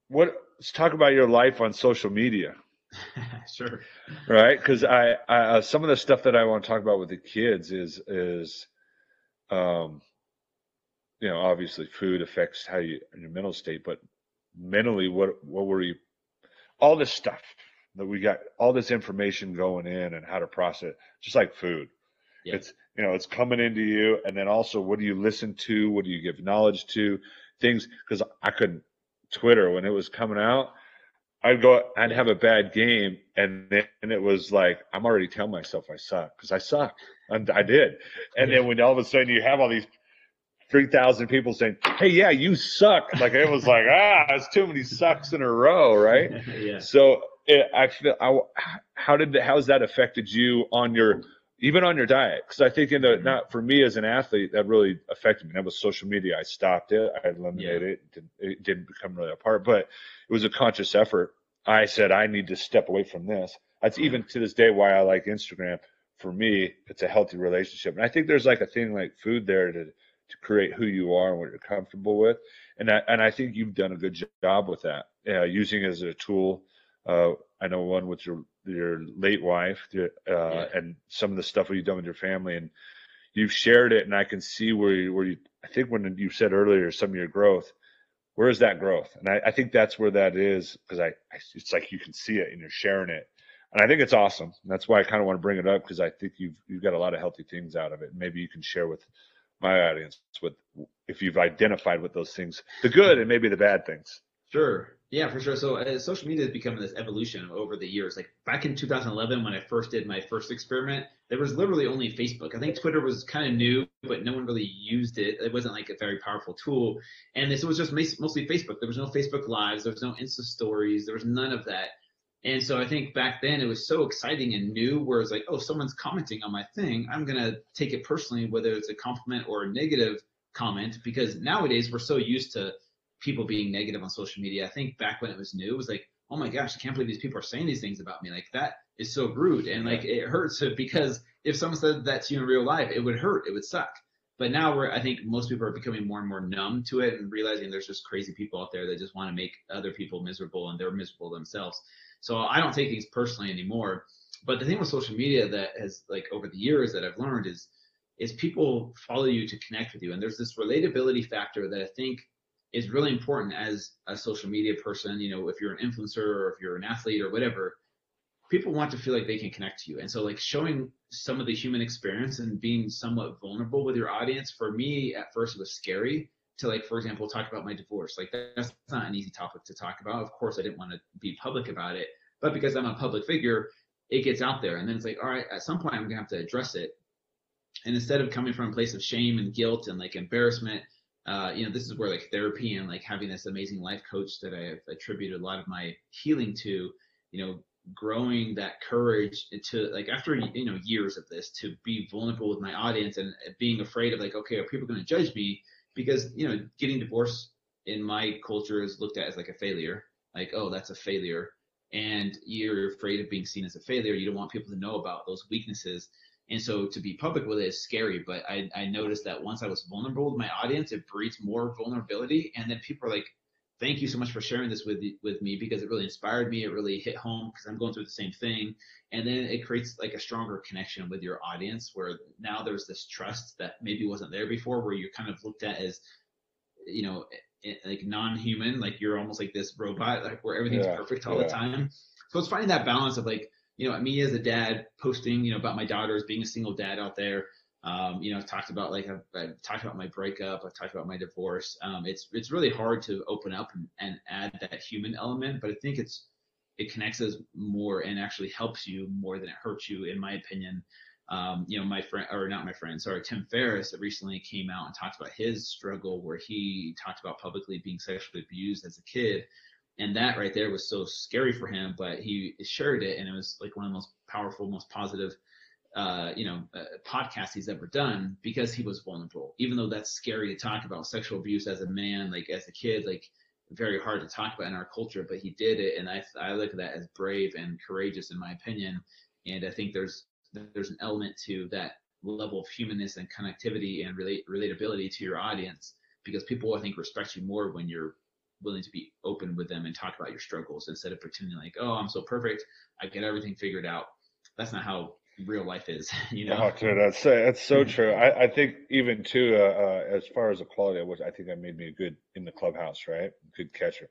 what? Let's talk about your life on social media, [laughs] sure. right? Because I, I, uh, some of the stuff that I want to talk about with the kids is, is, um, you know, obviously food affects how you your mental state, but mentally, what, what were you? All this stuff that we got, all this information going in, and how to process, it, just like food. Yeah. It's you know, it's coming into you, and then also, what do you listen to? What do you give knowledge to? Things because I couldn't Twitter when it was coming out. I'd go, I'd have a bad game, and then and it was like I'm already telling myself I suck because I suck, and I did. And then when all of a sudden you have all these three thousand people saying, "Hey, yeah, you suck," like it was like [laughs] ah, it's too many sucks in a row, right? [laughs] yeah. So it, I feel, I, how did how has that affected you on your even on your diet? Because I think in the not for me as an athlete that really affected me. That was social media. I stopped it. I eliminated it. It didn't, it didn't become really a part, but it was a conscious effort. I said I need to step away from this. That's even to this day why I like Instagram. For me, it's a healthy relationship, and I think there's like a thing like food there to to create who you are and what you're comfortable with. And I, and I think you've done a good job with that, uh, using it as a tool. Uh, I know one with your your late wife, uh, Yeah. and some of the stuff that you've done with your family, and you've shared it, and I can see where you, where you. I think when you said earlier some of your growth, where is that growth? And I, I think that's where that is because I, I, it's like you can see it and you're sharing it, and I think it's awesome. And that's why I kind of want to bring it up because I think you've you've got a lot of healthy things out of it. Maybe you can share with my audience with if you've identified with those things, the good and maybe the bad things. Sure. Yeah, for sure. So uh, social media has become this evolution over the years. Like back in 2011, when I first did my first experiment, there was literally only Facebook. I think Twitter was kind of new, but no one really used it. It wasn't like a very powerful tool. And this was just mostly Facebook. There was no Facebook Lives. There was no Insta Stories. There was none of that. And so I think back then it was so exciting and new, where it's like, oh, someone's commenting on my thing. I'm to take it personally, whether it's a compliment or a negative comment, because nowadays we're so used to people being negative on social media. I think back when it was new, it was like, oh my gosh, I can't believe these people are saying these things about me. Like that is so rude. And like it hurts [laughs] because if someone said that to you in real life, it would hurt. It would suck. But now we're, I think most people are becoming more and more numb to it and realizing there's just crazy people out there that just want to make other people miserable and they're miserable themselves. So I don't take things personally anymore. But the thing with social media that has like over the years that I've learned is is people follow you to connect with you. And there's this relatability factor that I think is really important as a social media person. You know, if you're an influencer or if you're an athlete or whatever, people want to feel like they can connect to you. And so like showing some of the human experience and being somewhat vulnerable with your audience, for me at first it was scary to like, for example, talk about my divorce. Like that's not an easy topic to talk about. Of course, I didn't want to be public about it, but because I'm a public figure, it gets out there. And then it's like, all right, at some point I'm gonna have to address it. And instead of coming from a place of shame and guilt and like embarrassment, uh, you know, this is where like therapy and like having this amazing life coach that I have attributed a lot of my healing to, you know, growing that courage to like after you know years of this to be vulnerable with my audience and being afraid of like okay are people going to judge me? Because you know getting divorced in my culture is looked at as like a failure. Like oh that's a failure. And you're afraid of being seen as a failure. You don't want people to know about those weaknesses and so to be public with it is scary but i, I noticed that once i was vulnerable with my audience it breeds more vulnerability and then people are like thank you so much for sharing this with with me because it really inspired me. It really hit home because I'm going through the same thing. And then it creates like a stronger connection with your audience where now there's this trust that maybe wasn't there before where you're kind of looked at as, you know, eh, eh, like non-human, like you're almost like this robot, like where everything's yeah, perfect all yeah. the time. So it's finding that balance of like, you know, me as a dad posting, you know, about my daughters being a single dad out there, um, you know, I've talked about like I've, I've, talked about my breakup. I've talked about my divorce. Um, it's it's really hard to open up and, and add that human element, but I think it's it connects us more and actually helps you more than it hurts you, in my opinion. Um, you know, my friend or not my friend, sorry, Tim Ferriss that recently came out and talked about his struggle where he talked about publicly being sexually abused as a kid. And that right there was so scary for him, but he shared it and it was like one of the most powerful, most positive uh, you know, uh, podcast he's ever done because he was vulnerable. Even though that's scary to talk about sexual abuse as a man, like as a kid, like very hard to talk about in our culture, but he did it. And I, I look at that as brave and courageous in my opinion. And I think there's, there's an element to that level of humanness and connectivity and relate, relatability to your audience because people, I think, respect you more when you're willing to be open with them and talk about your struggles instead of pretending like, oh, I'm so perfect. I get everything figured out. That's not how real life is. [laughs] You know, oh, dude, that's that's so true. I, I think even too, uh, uh, as far as the quality, which I think that made me a good in the clubhouse, right? Good catcher.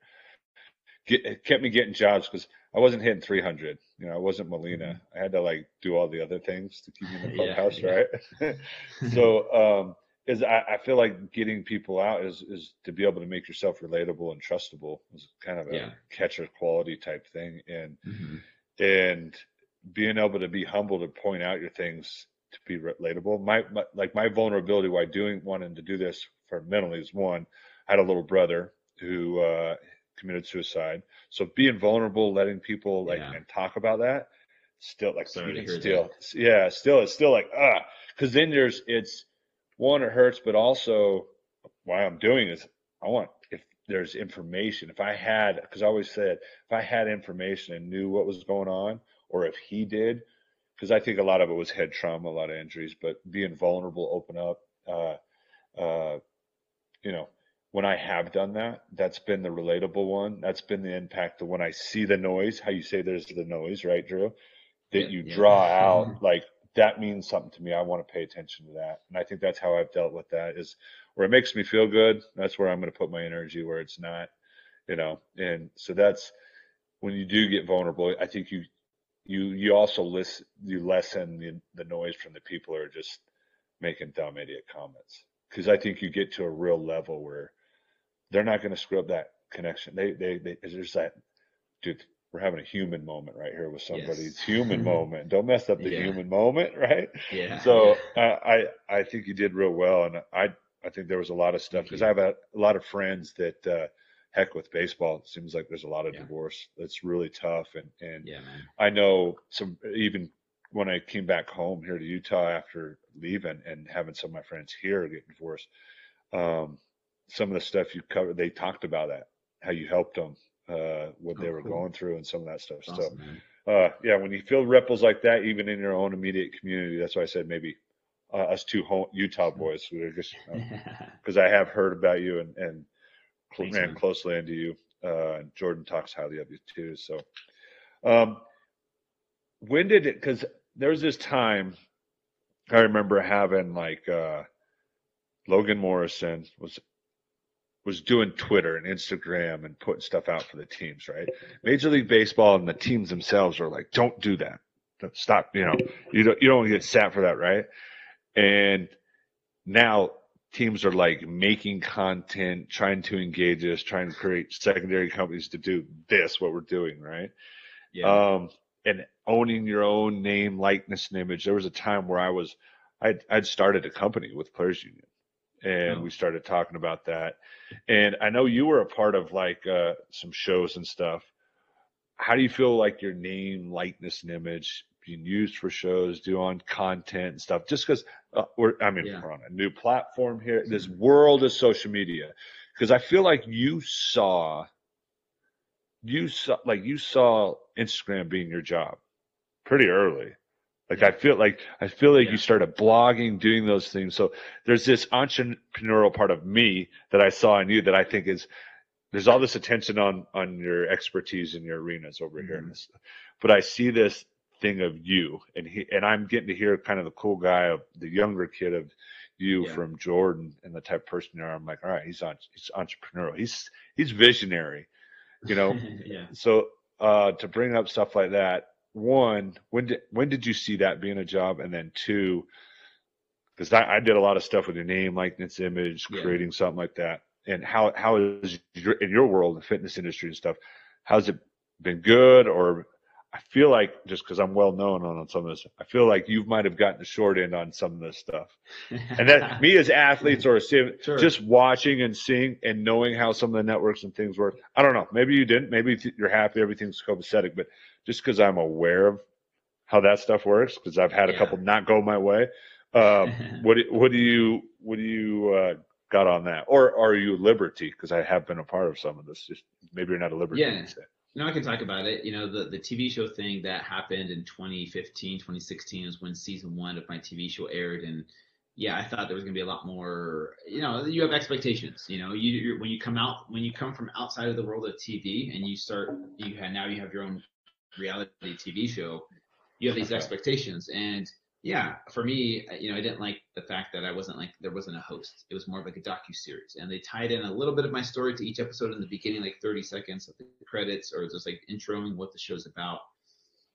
Get, it kept me getting jobs because I wasn't hitting 300. You know, I wasn't Molina. Mm-hmm. I had to like do all the other things to keep me in the [laughs] clubhouse, yeah, yeah. right? [laughs] so, um, is I, I, feel like getting people out is is to be able to make yourself relatable and trustable is kind of a yeah. catcher quality type thing, and mm-hmm. and being able to be humble to point out your things to be relatable. My, my like my vulnerability why doing wanting to do this for mentally is one. I had a little brother who uh, committed suicide, so being vulnerable, letting people like yeah. and talk about that, still like Sorry still yeah, still it's still like ah, because then there's it's one it hurts, but also why I'm doing is I want if there's information if I had because I always said if I had information and knew what was going on or if he did, because I think a lot of it was head trauma, a lot of injuries, but being vulnerable, open up. Uh, uh, you know, when I have done that, that's been the relatable one. That's been the impact of when I see the noise, how you say there's the noise, right, Drew? That yeah, you yeah. draw out, [laughs] like that means something to me. I want to pay attention to that. And I think that's how I've dealt with that is where it makes me feel good. That's where I'm going to put my energy where it's not, you know, and so that's when you do get vulnerable, I think you, you you also listen you lessen the, the noise from the people who are just making dumb idiot comments because I think you get to a real level where they're not going to screw up that connection. They they they there's that dude. We're having a human moment right here with somebody's yes. human [laughs] moment. Don't mess up the yeah. human moment, [laughs] right? Yeah. So yeah. I I think you did real well, and I I think there was a lot of stuff because I have a, a lot of friends that. uh heck with baseball it seems like there's a lot of yeah. divorce it's really tough and and yeah, i know some even when i came back home here to utah after leaving and having some of my friends here get divorced um, some of the stuff you covered they talked about that how you helped them uh, what oh, they were cool. going through and some of that stuff awesome, so uh, yeah when you feel ripples like that even in your own immediate community that's why i said maybe uh, us two home, utah boys we're just because [laughs] i have heard about you and and Thanks, ran man. closely into you. Uh, Jordan talks highly of you too. So, um, when did it? Because there was this time I remember having like uh, Logan Morrison was was doing Twitter and Instagram and putting stuff out for the teams, right? Major League Baseball and the teams themselves are like, don't do that. Stop, you know, you don't you don't want to get sat for that, right? And now teams are like making content, trying to engage us, trying to create secondary companies to do this, what we're doing, right? Yeah. Um, and owning your own name, likeness, and image. There was a time where I was, I'd, I'd started a company with Players Union, and oh. we started talking about that. And I know you were a part of like uh, some shows and stuff. How do you feel like your name, likeness, and image being used for shows, doing content and stuff? Just because uh, we're, I mean, yeah. we're on a new platform here. This mm-hmm. world of social media, because I feel like you saw, you saw, like you saw Instagram being your job pretty early. Like. I feel like I feel like yeah. you started blogging, doing those things. So there's this entrepreneurial part of me that I saw in you that I think is there's all this attention on on your expertise in your arenas over mm-hmm. here. This, but I see this thing of you, and he and I'm getting to hear kind of the cool guy of the younger kid of you yeah. from Jordan and the type of person you are. I'm like, all right, he's on he's entrepreneurial. He's he's visionary, you know. [laughs] yeah. So uh, to bring up stuff like that, one, when did when did you see that being a job, and then two, because I, I, did a lot of stuff with your name, likeness, image, yeah. creating something like that, and how how is your in your world, the fitness industry and stuff, how's it been good or I feel like just because I'm well known on, some of this, I feel like you might have gotten the short end on some of this stuff. [laughs] and that me as athletes or sure. just watching and seeing and knowing how some of the networks and things work. I don't know. Maybe you didn't. Maybe you're happy everything's copacetic, but just because I'm aware of how that stuff works, because I've had a couple not go my way. Um, [laughs] what what do you what do you uh, got on that, or are you Liberty? Because I have been a part of some of this. Just maybe you're not a Liberty. Yeah. You know, I can talk about it. You know, the, the TV show thing that happened in 2015, 2016 is when season one of my TV show aired. And yeah, I thought there was going to be a lot more, you know, you have expectations, you know, you, when you come out, when you come from outside of the world of TV and you start, you have, now you have your own reality TV show, you have these expectations. And yeah, for me, you know, I didn't like the fact that I wasn't like there wasn't a host. It was more of like a docu series, and they tied in a little bit of my story to each episode in the beginning, like 30 seconds of the credits, or just like introing what the show's about.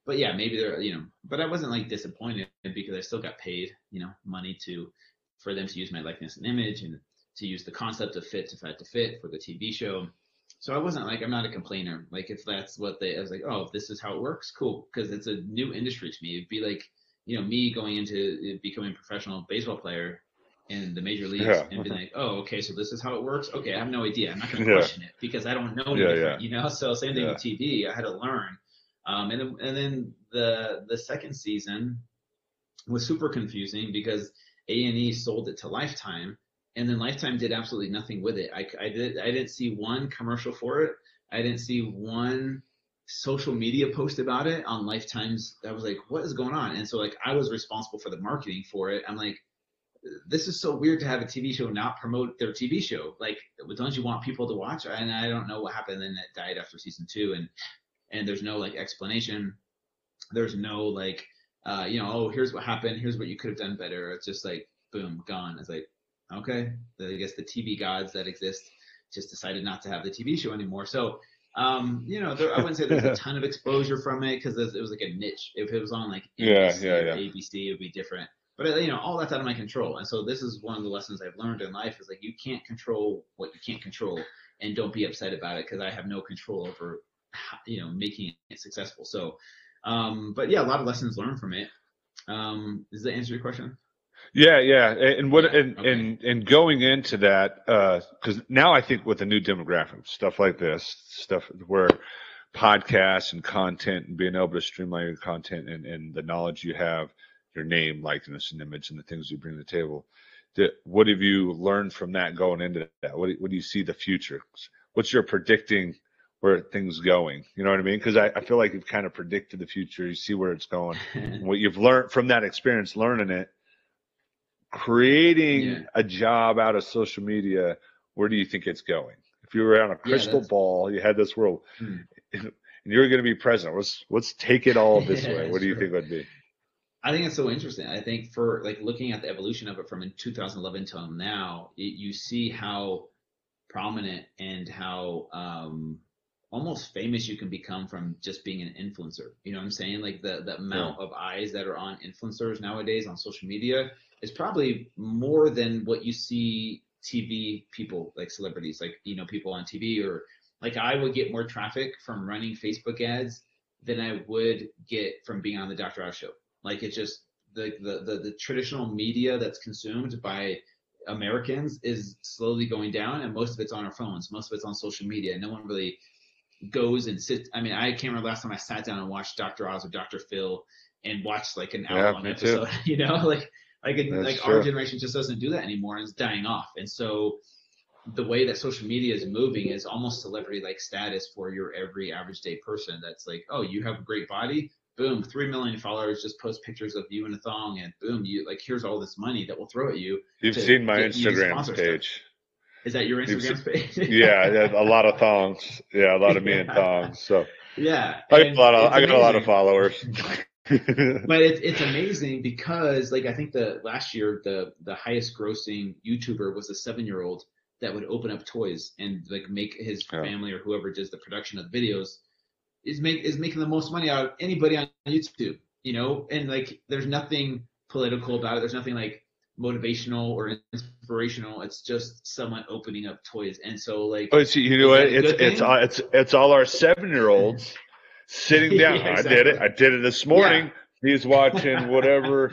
But yeah, maybe they're you know, but I wasn't like disappointed because I still got paid, you know, money to for them to use my likeness and image and to use the concept of fit to fat to fit for the TV show. So I wasn't like I'm not a complainer. Like if that's what they, I was like, oh, if this is how it works, cool, because it's a new industry to me. It'd be like you know, me going into becoming a professional baseball player in the major leagues yeah. and being like, oh, okay, so this is how it works. Okay, I have no idea. I'm not going to yeah. question it because I don't know yeah, different, you know. So same thing with TV. I had to learn. Um, and then, and then the the second season was super confusing because A and E sold it to Lifetime, and then Lifetime did absolutely nothing with it. I, I did I didn't see one commercial for it. I didn't see one social media post about it on Lifetime's. I was like, what is going on? And so like I was responsible for the marketing for it. I'm like, this is so weird to have a TV show not promote their TV show. Like, don't you want people to watch? And I don't know what happened. Then it died after season two, and and there's no like explanation. There's no like, uh, you know, oh, here's what happened. Here's what you could have done better. It's just like, boom, gone. It's like, okay, I guess the TV gods that exist just decided not to have the TV show anymore. So um, you know, there, I wouldn't say there's a ton of exposure from it because it was like a niche. If it was on like NBC yeah, yeah, yeah. ABC, it would be different. But uh, you know, all that's out of my control. And so this is one of the lessons I've learned in life is like you can't control what you can't control, and don't be upset about it because I have no control over, you know, making it successful. So, um, but yeah, a lot of lessons learned from it. Um, does that answer your question? Yeah, yeah, and what and okay. and and going into that, because uh, now I think with the new demographic stuff like this, stuff where podcasts and content and being able to streamline your content and, and the knowledge you have, your name, likeness, and image, and the things you bring to the table. what have you learned from that going into that? What, what do you see the future? What's your predicting where things going? You know what I mean? Because I, I feel like you've kind of predicted the future. You see where it's going. [laughs] what you've learned from that experience, learning it creating yeah. a job out of social media, where do you think it's going? If you were on a crystal yeah, ball, you had this world, hmm. and you're going to be president. Let's let's take it all this yeah, way. [laughs] What do you think would be? I think it's so interesting. I think for like looking at the evolution of it from in 2011 till now, it, you see how prominent and how um, almost famous you can become from just being an influencer. You know what I'm saying? Like the the amount of eyes that are on influencers nowadays on social media is probably more than what you see TV people like celebrities, like you know people on TV or like I would get more traffic from running Facebook ads than I would get from being on the Dr. Oz show. Like it's just the, the the the traditional media that's consumed by Americans is slowly going down, and most of it's on our phones. Most of it's on social media. No one really goes and sits. I mean, I can't remember last time I sat down and watched Dr. Oz or Dr. Phil and watched like an hour long episode. too. [laughs] You know, like like it, like true. our generation just doesn't do that anymore, and it's dying off. And so the way that social media is moving is almost celebrity like status for your every average day person. That's like, oh, you have a great body. Boom, three million followers. Just post pictures of you in a thong, and boom, you like here's all this money that we'll throw at you. You've to seen my Instagram sponsor stuff. page. Is that your Instagram page? [laughs] Yeah, yeah, a lot of thongs. Yeah, a lot of me in [laughs] Yeah. thongs. So yeah. I got a lot of I got a lot of followers. [laughs] [laughs] but it's it's amazing because like I think the last year the the highest grossing YouTuber was a seven year old that would open up toys and like make his Yeah. family or whoever does the production of the videos is make is making the most money out of anybody on YouTube, you know, and like there's nothing political about it. There's nothing like motivational or inspirational. It's just someone opening up toys. And so like Oh, see, you know what? It's it's all it's it's all our seven year olds [laughs] sitting [laughs] down. Yeah, I did it. I did it this morning. He's watching [laughs] whatever.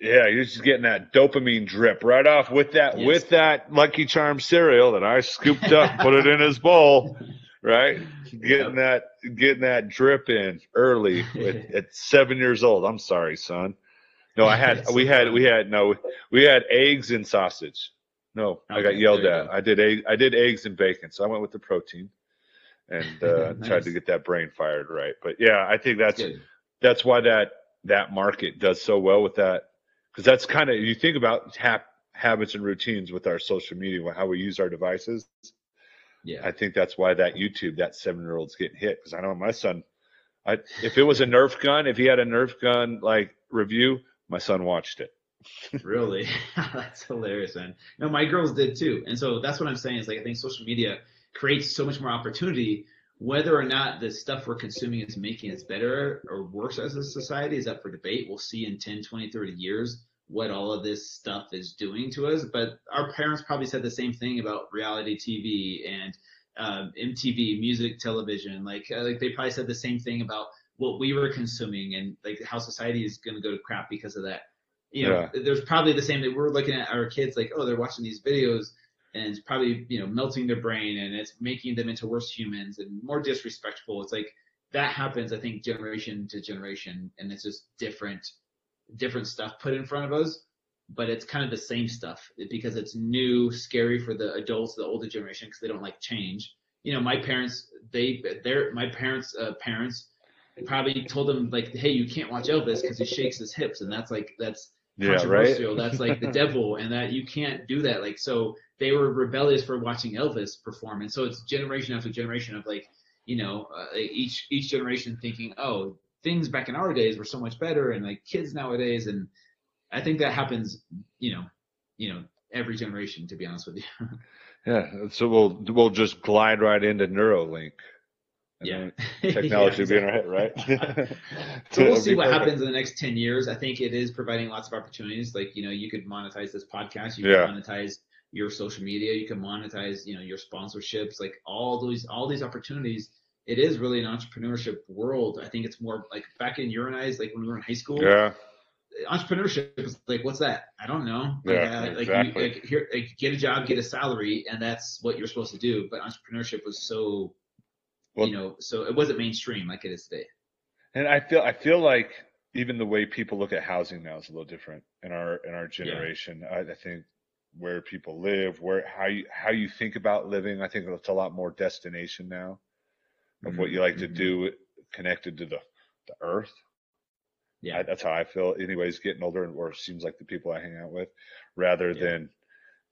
Yeah, he's just getting that dopamine drip right off with that Yes. with that Lucky Charm cereal that I scooped up, put it in his bowl, right? Getting that getting that drip in early [laughs] at, at seven years old. I'm sorry, son. No, I had we had we had no we had eggs and sausage. No, I got yelled at. go. I did egg I did eggs and bacon, so I went with the protein and [laughs] uh, tried to get that brain fired right. But yeah, I think that's that's why that that market does so well with that because that's kind of you think about hap, habits and routines with our social media how we use our devices Yeah. i think that's why that youtube that seven year old's getting hit because i know my son I, if it was a nerf gun if he had a nerf gun like review my son watched it [laughs] Really? [laughs] that's hilarious, man. No, my girls did too. And so that's what I'm saying is like I think social media creates so much more opportunity. Whether or not the stuff we're consuming is making us better or worse as a society is up for debate. We'll see in 10, 20, 30 years what all of this stuff is doing to us. But our parents probably said the same thing about reality TV and um, MTV, music, television. Like, uh, like they probably said the same thing about what we were consuming and like how society is going to go to crap because of that you know, there's probably the same that we're looking at our kids like, oh, they're watching these videos and it's probably, you know, melting their brain and it's making them into worse humans and more disrespectful. It's like that happens, I think, generation to generation and it's just different, different stuff put in front of us, but it's kind of the same stuff because it's new, scary for the adults, the older generation, because they don't like change. You know, my parents, they, they're, my parents, uh, parents, probably told them like, hey, you can't watch Elvis because he shakes his hips, and that's like that's yeah right controversial. That's like the [laughs] devil, and that you can't do that. Like so, they were rebellious for watching Elvis perform, and so it's generation after generation of like, you know, uh, each each generation thinking, oh, things back in our days were so much better, and like kids nowadays, and I think that happens, you know, you know, every generation. To be honest with you. [laughs] yeah so we'll we'll just glide right into neuralink yeah. [laughs] technology Yeah, will be in our head right [laughs] So we'll see what perfect. happens in the next 10 years. I think it is providing lots of opportunities. Like, you know, you could monetize this podcast, you Yeah. can monetize your social media, you can monetize, you know, your sponsorships, like all these all these opportunities. It is really an entrepreneurship world. I think it's more like back in your I's, like when we were in high school. yeah Entrepreneurship is like, what's that? I don't know. Like, Yeah, uh, like, exactly. you, like here, like get a job, get a salary, and that's what you're supposed to do. But entrepreneurship was so, Well- you know, so it wasn't mainstream like it is today. And I feel I feel like even the way people look at housing now is a little different in our in our generation. I, I think where people live, where how you how you think about living, I think it's a lot more destination now of what you like to Mhm. do connected to the the earth. Yeah. I, that's how I feel. Anyways, getting older, and or it seems like the people I hang out with, rather Yeah. than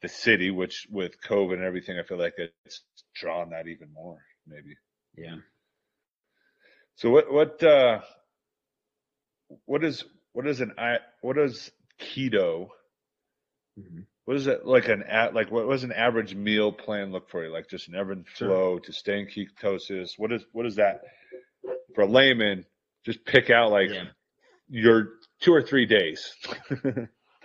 the city, which with COVID and everything, I feel like it's drawn that even more, maybe. Yeah. So what what uh what is what is an I what is keto Mhm. What is it like an at like what was an average meal plan look for you? Like just an ebb and Sure. flow to stay in ketosis. What is what is that for a layman? Just pick out like Yeah. your two or three days. [laughs]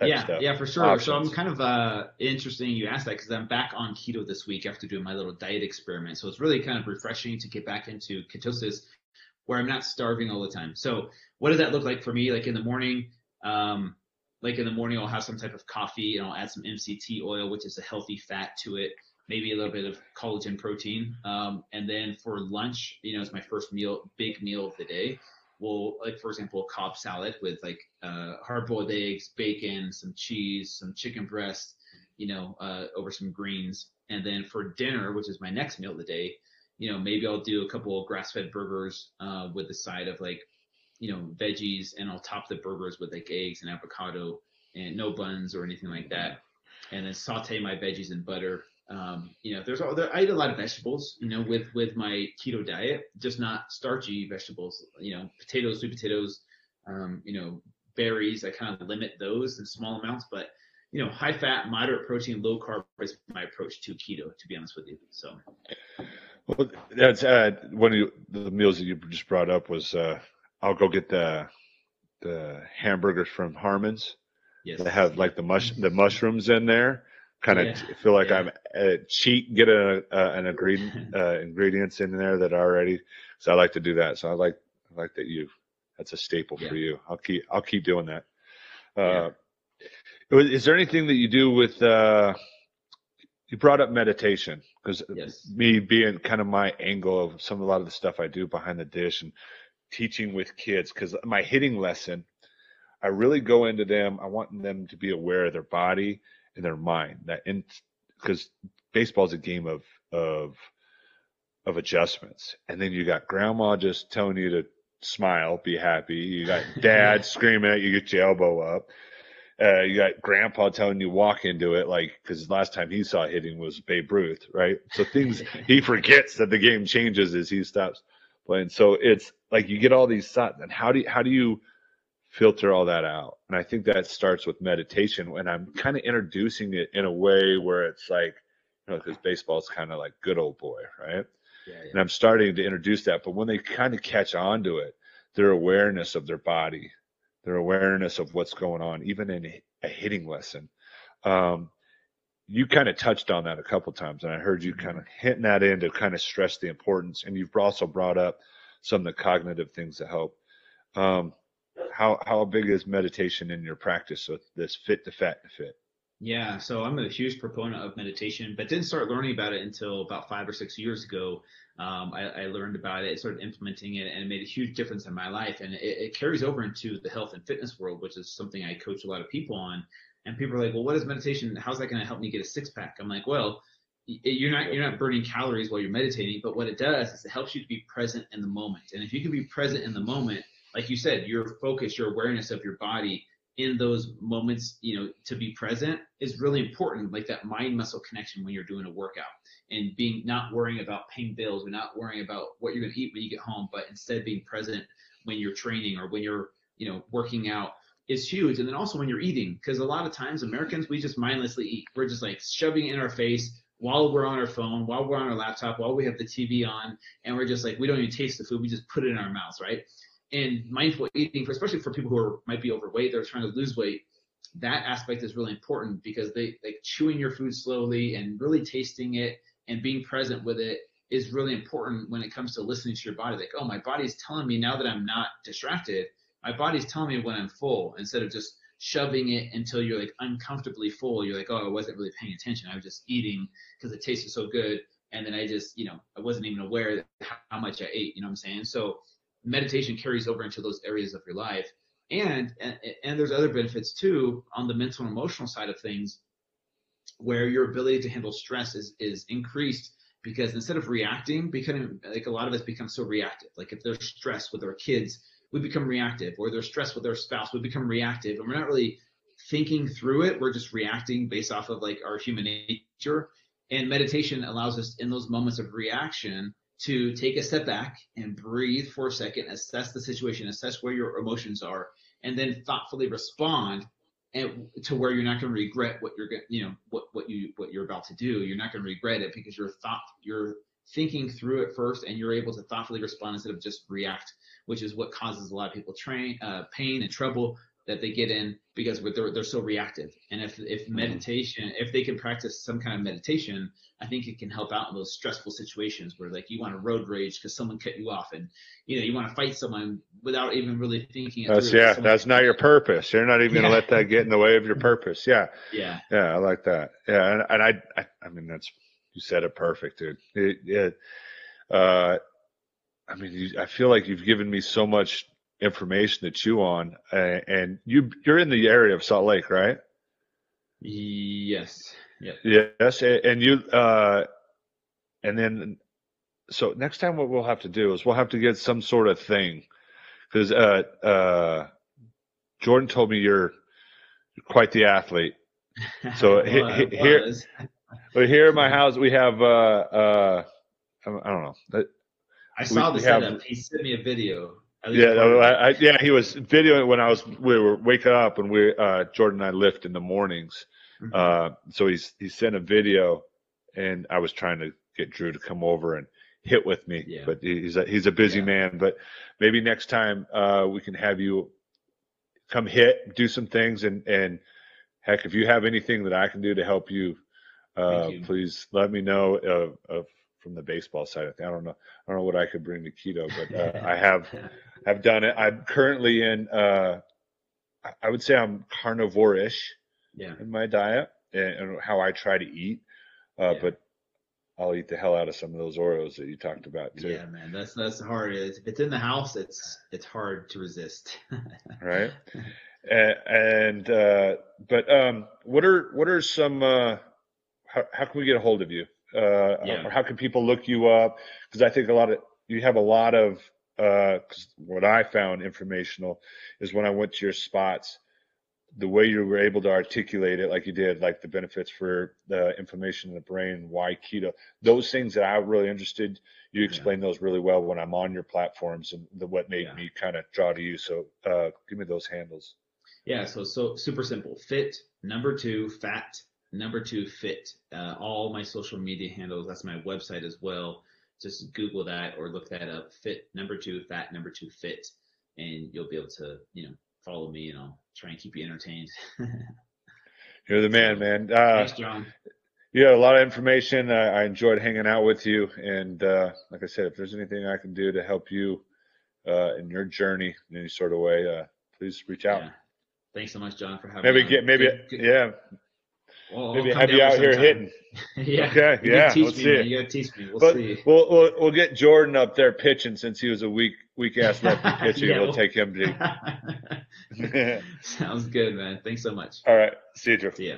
yeah, yeah, for sure. So I'm kind of uh interesting you asked that because I'm back on keto this week after doing my little diet experiment. So it's really kind of refreshing to get back into ketosis where I'm not starving all the time. So what does that look like for me? Like in the morning, um, like in the morning I'll have some type of coffee and I'll add some MCT oil, which is a healthy fat to it, maybe a little bit of collagen protein. Um, and then for lunch, you know, it's my first meal, big meal of the day. Well, like for example, a Cobb salad with like uh, hard-boiled eggs, bacon, some cheese, some chicken breast, you know, uh, over some greens. And then for dinner, which is my next meal of the day, you know, maybe I'll do a couple of grass-fed burgers uh, with the side of like, you know, veggies, and I'll top the burgers with like eggs and avocado and no buns or anything like that. And then saute my veggies in butter. Um, you know, there's all there, I eat a lot of vegetables, you know, with with my keto diet, just not starchy vegetables. You know, potatoes, sweet potatoes, um, you know, berries. I kind of limit those in small amounts, but you know, high fat, moderate protein, low carb is my approach to keto. To be honest with you, so Well, that's uh, one of the meals that you just brought up was uh, I'll go get the the hamburgers from Harmon's. yes, They have like the mush the mushrooms in there. Kind of Yeah, feel like yeah. I'm uh, cheat get a, uh, an ingredient [laughs] uh, ingredients in there that are already. So I like to do that. So I like I like that you. That's a staple Yeah. for you. I'll keep I'll keep doing that. Uh, is is there anything that you do with? Uh, you brought up meditation because Yes. me being kind of my angle of some a lot of the stuff I do behind the dish and teaching with kids because my hitting lesson, I really go into them. I want them to be aware of their body and their mind. That in because baseball is a game of of of adjustments, and then you got grandma just telling you to smile, be happy. You got [laughs] dad screaming at you, get your elbow up. Uh, you got grandpa telling you walk into it, like because last time he saw hitting was Babe Ruth, right? So things he [laughs] forgets that the game changes as he stops playing. So it's like you get all these thoughts, and how do you, how do you filter all that out? And I think that starts with meditation. When I'm kind of introducing it in a way where it's like, you know, because baseball's kind of like good old boy, right? yeah, yeah. and I'm starting to introduce that. But when they kind of catch on to it, their awareness of their body, their awareness of what's going on, even in a hitting lesson. Um, you kind of touched on that a couple times, and I heard you kind of hitting that in to kind of stress the importance. And you've also brought up some of the cognitive things that help. Um, how how big is meditation in your practice? So this fit to fat to fit. Yeah, so I'm a huge proponent of meditation, but didn't start learning about it until about five or six years ago. Um, I, I learned about it, started implementing it, and it made a huge difference in my life. And it, it carries over into the health and fitness world, which is something I coach a lot of people on. And people are like, "Well, what is meditation? How's that going to help me get a six pack?" I'm like, "Well, you're not you're not burning calories while you're meditating, but what it does is it helps you to be present in the moment. And if you can be present in the moment, like you said, your focus, your awareness of your body in those moments, you know, to be present is really important, like that mind muscle connection when you're doing a workout and being not worrying about paying bills or not worrying about what you're going to eat when you get home, but instead being present when you're training or when you're, you know, working out is huge. And then also when you're eating, because a lot of times Americans, we just mindlessly eat. We're just like shoving it in our face while we're on our phone, while we're on our laptop, while we have the TV on, and we're just like, we don't even taste the food. We just put it in our mouths, right? and mindful eating, for especially for people who are might be overweight, they're trying to lose weight. That aspect is really important because they like chewing your food slowly and really tasting it and being present with it is really important when it comes to listening to your body. Like, oh, my body's telling me now that I'm not distracted. My body's telling me when I'm full instead of just shoving it until you're like uncomfortably full. You're like, oh, I wasn't really paying attention. I was just eating because it tasted so good. And then I just, you know, I wasn't even aware how much I ate. You know what I'm saying? So meditation carries over into those areas of your life and, and and there's other benefits too on the mental and emotional side of things where your ability to handle stress is is increased because instead of reacting becoming like a lot of us become so reactive like if they're stressed with our kids we become reactive or they're stressed with their spouse we become reactive and we're not really thinking through it we're just reacting based off of like our human nature. And meditation allows us in those moments of reaction to take a step back and breathe for a second, assess the situation, assess where your emotions are, and then thoughtfully respond and to where you're not going to regret what you're going you know what what you what you're about to do. You're not going to regret it because you're thought you're thinking through it first and you're able to thoughtfully respond instead of just react which is what causes a lot of people train uh, pain and trouble that they get in because they're, they're so reactive and if if Mm-hmm. meditation if they can practice some kind of meditation i think it can help out in those stressful situations where like you want to road rage because someone cut you off and you know you want to fight someone without even really thinking it That's yeah. That's not your purpose. You're not even going to let that get in the way of your purpose. Yeah. yeah Yeah. I like that. Yeah. And, and I, I, I mean, that's you said it perfect, dude. It, it, uh, I mean, you, I feel like you've given me so much information to chew on, uh, and you you're in the area of Salt Lake, right? yes yep Yes, a- and you, uh, and then, so next time what we'll have to do is we'll have to get some sort of thing, because uh, uh, Jordan told me you're quite the athlete. So, [laughs] Well, he- it here-. But here at my [laughs] house we have, uh, uh, I don't know. Uh, I saw we the have- setup. He sent me a video. Yeah, part of no, it. I, I, yeah, he was videoing when I was we were waking up when we uh, Jordan and I lift in the mornings. Mhm. Uh, so he's he sent a video, and I was trying to get Drew to come over and hit with me, Yeah. but he's a, he's a busy Yeah. man. But maybe next time uh, we can have you come hit, do some things, and and heck, if you have anything that I can do to help you, uh, you. please let me know. Of from the baseball side of things, I don't know. I don't know what I could bring to keto, but uh, [laughs] I have I've done it. I'm currently in. Uh, I- would say I'm carnivore-ish yeah. in my diet and, and how I try to eat. Uh, Yeah. But I'll eat the hell out of some of those Oreos that you talked about too. Yeah, man, that's that's hard. It's, if it's in the house, it's it's hard to resist. [laughs] Right. and, and uh, but um, what are what are some? Uh, how, how can we get a hold of you? Uh, Yeah. Or how can people look you up? Because I think a lot of you have a lot of. Uh, what I found informational is when I went to your spots, the way you were able to articulate it like you did, like the benefits for the inflammation in the brain, why keto, those things that I'm really interested. You explain those really well when I'm on your platforms and the what made Yeah. me kind of draw to you. So uh, give me those handles. yeah, so so super simple. Fit number two, fat number two, fit. Uh, all my social media handles. That's my website as well. Just Google that or look that up. Fit number two, fat number two, fit, and you'll be able to you know follow me and I'll try and keep you entertained. [laughs] You're the man, man. Uh, Thanks, John. you had a lot of information. I, I enjoyed hanging out with you. And uh, like I said, if there's anything I can do to help you uh, in your journey in any sort of way, uh, please reach out. Yeah. Thanks so much, John, for having Maybe me. get maybe Good- good- yeah Well, maybe have you out here hitting. [laughs] yeah. Okay, You yeah, teach let's me, see man. it. You gotta teach me. We'll But see. we'll, we'll we'll get Jordan up there pitching since he was a weak weak ass [laughs] lefty pitching. Yeah, we'll we'll- take him to. [laughs] Sounds good, man. Thanks so much. All right, see you, Drew. See ya.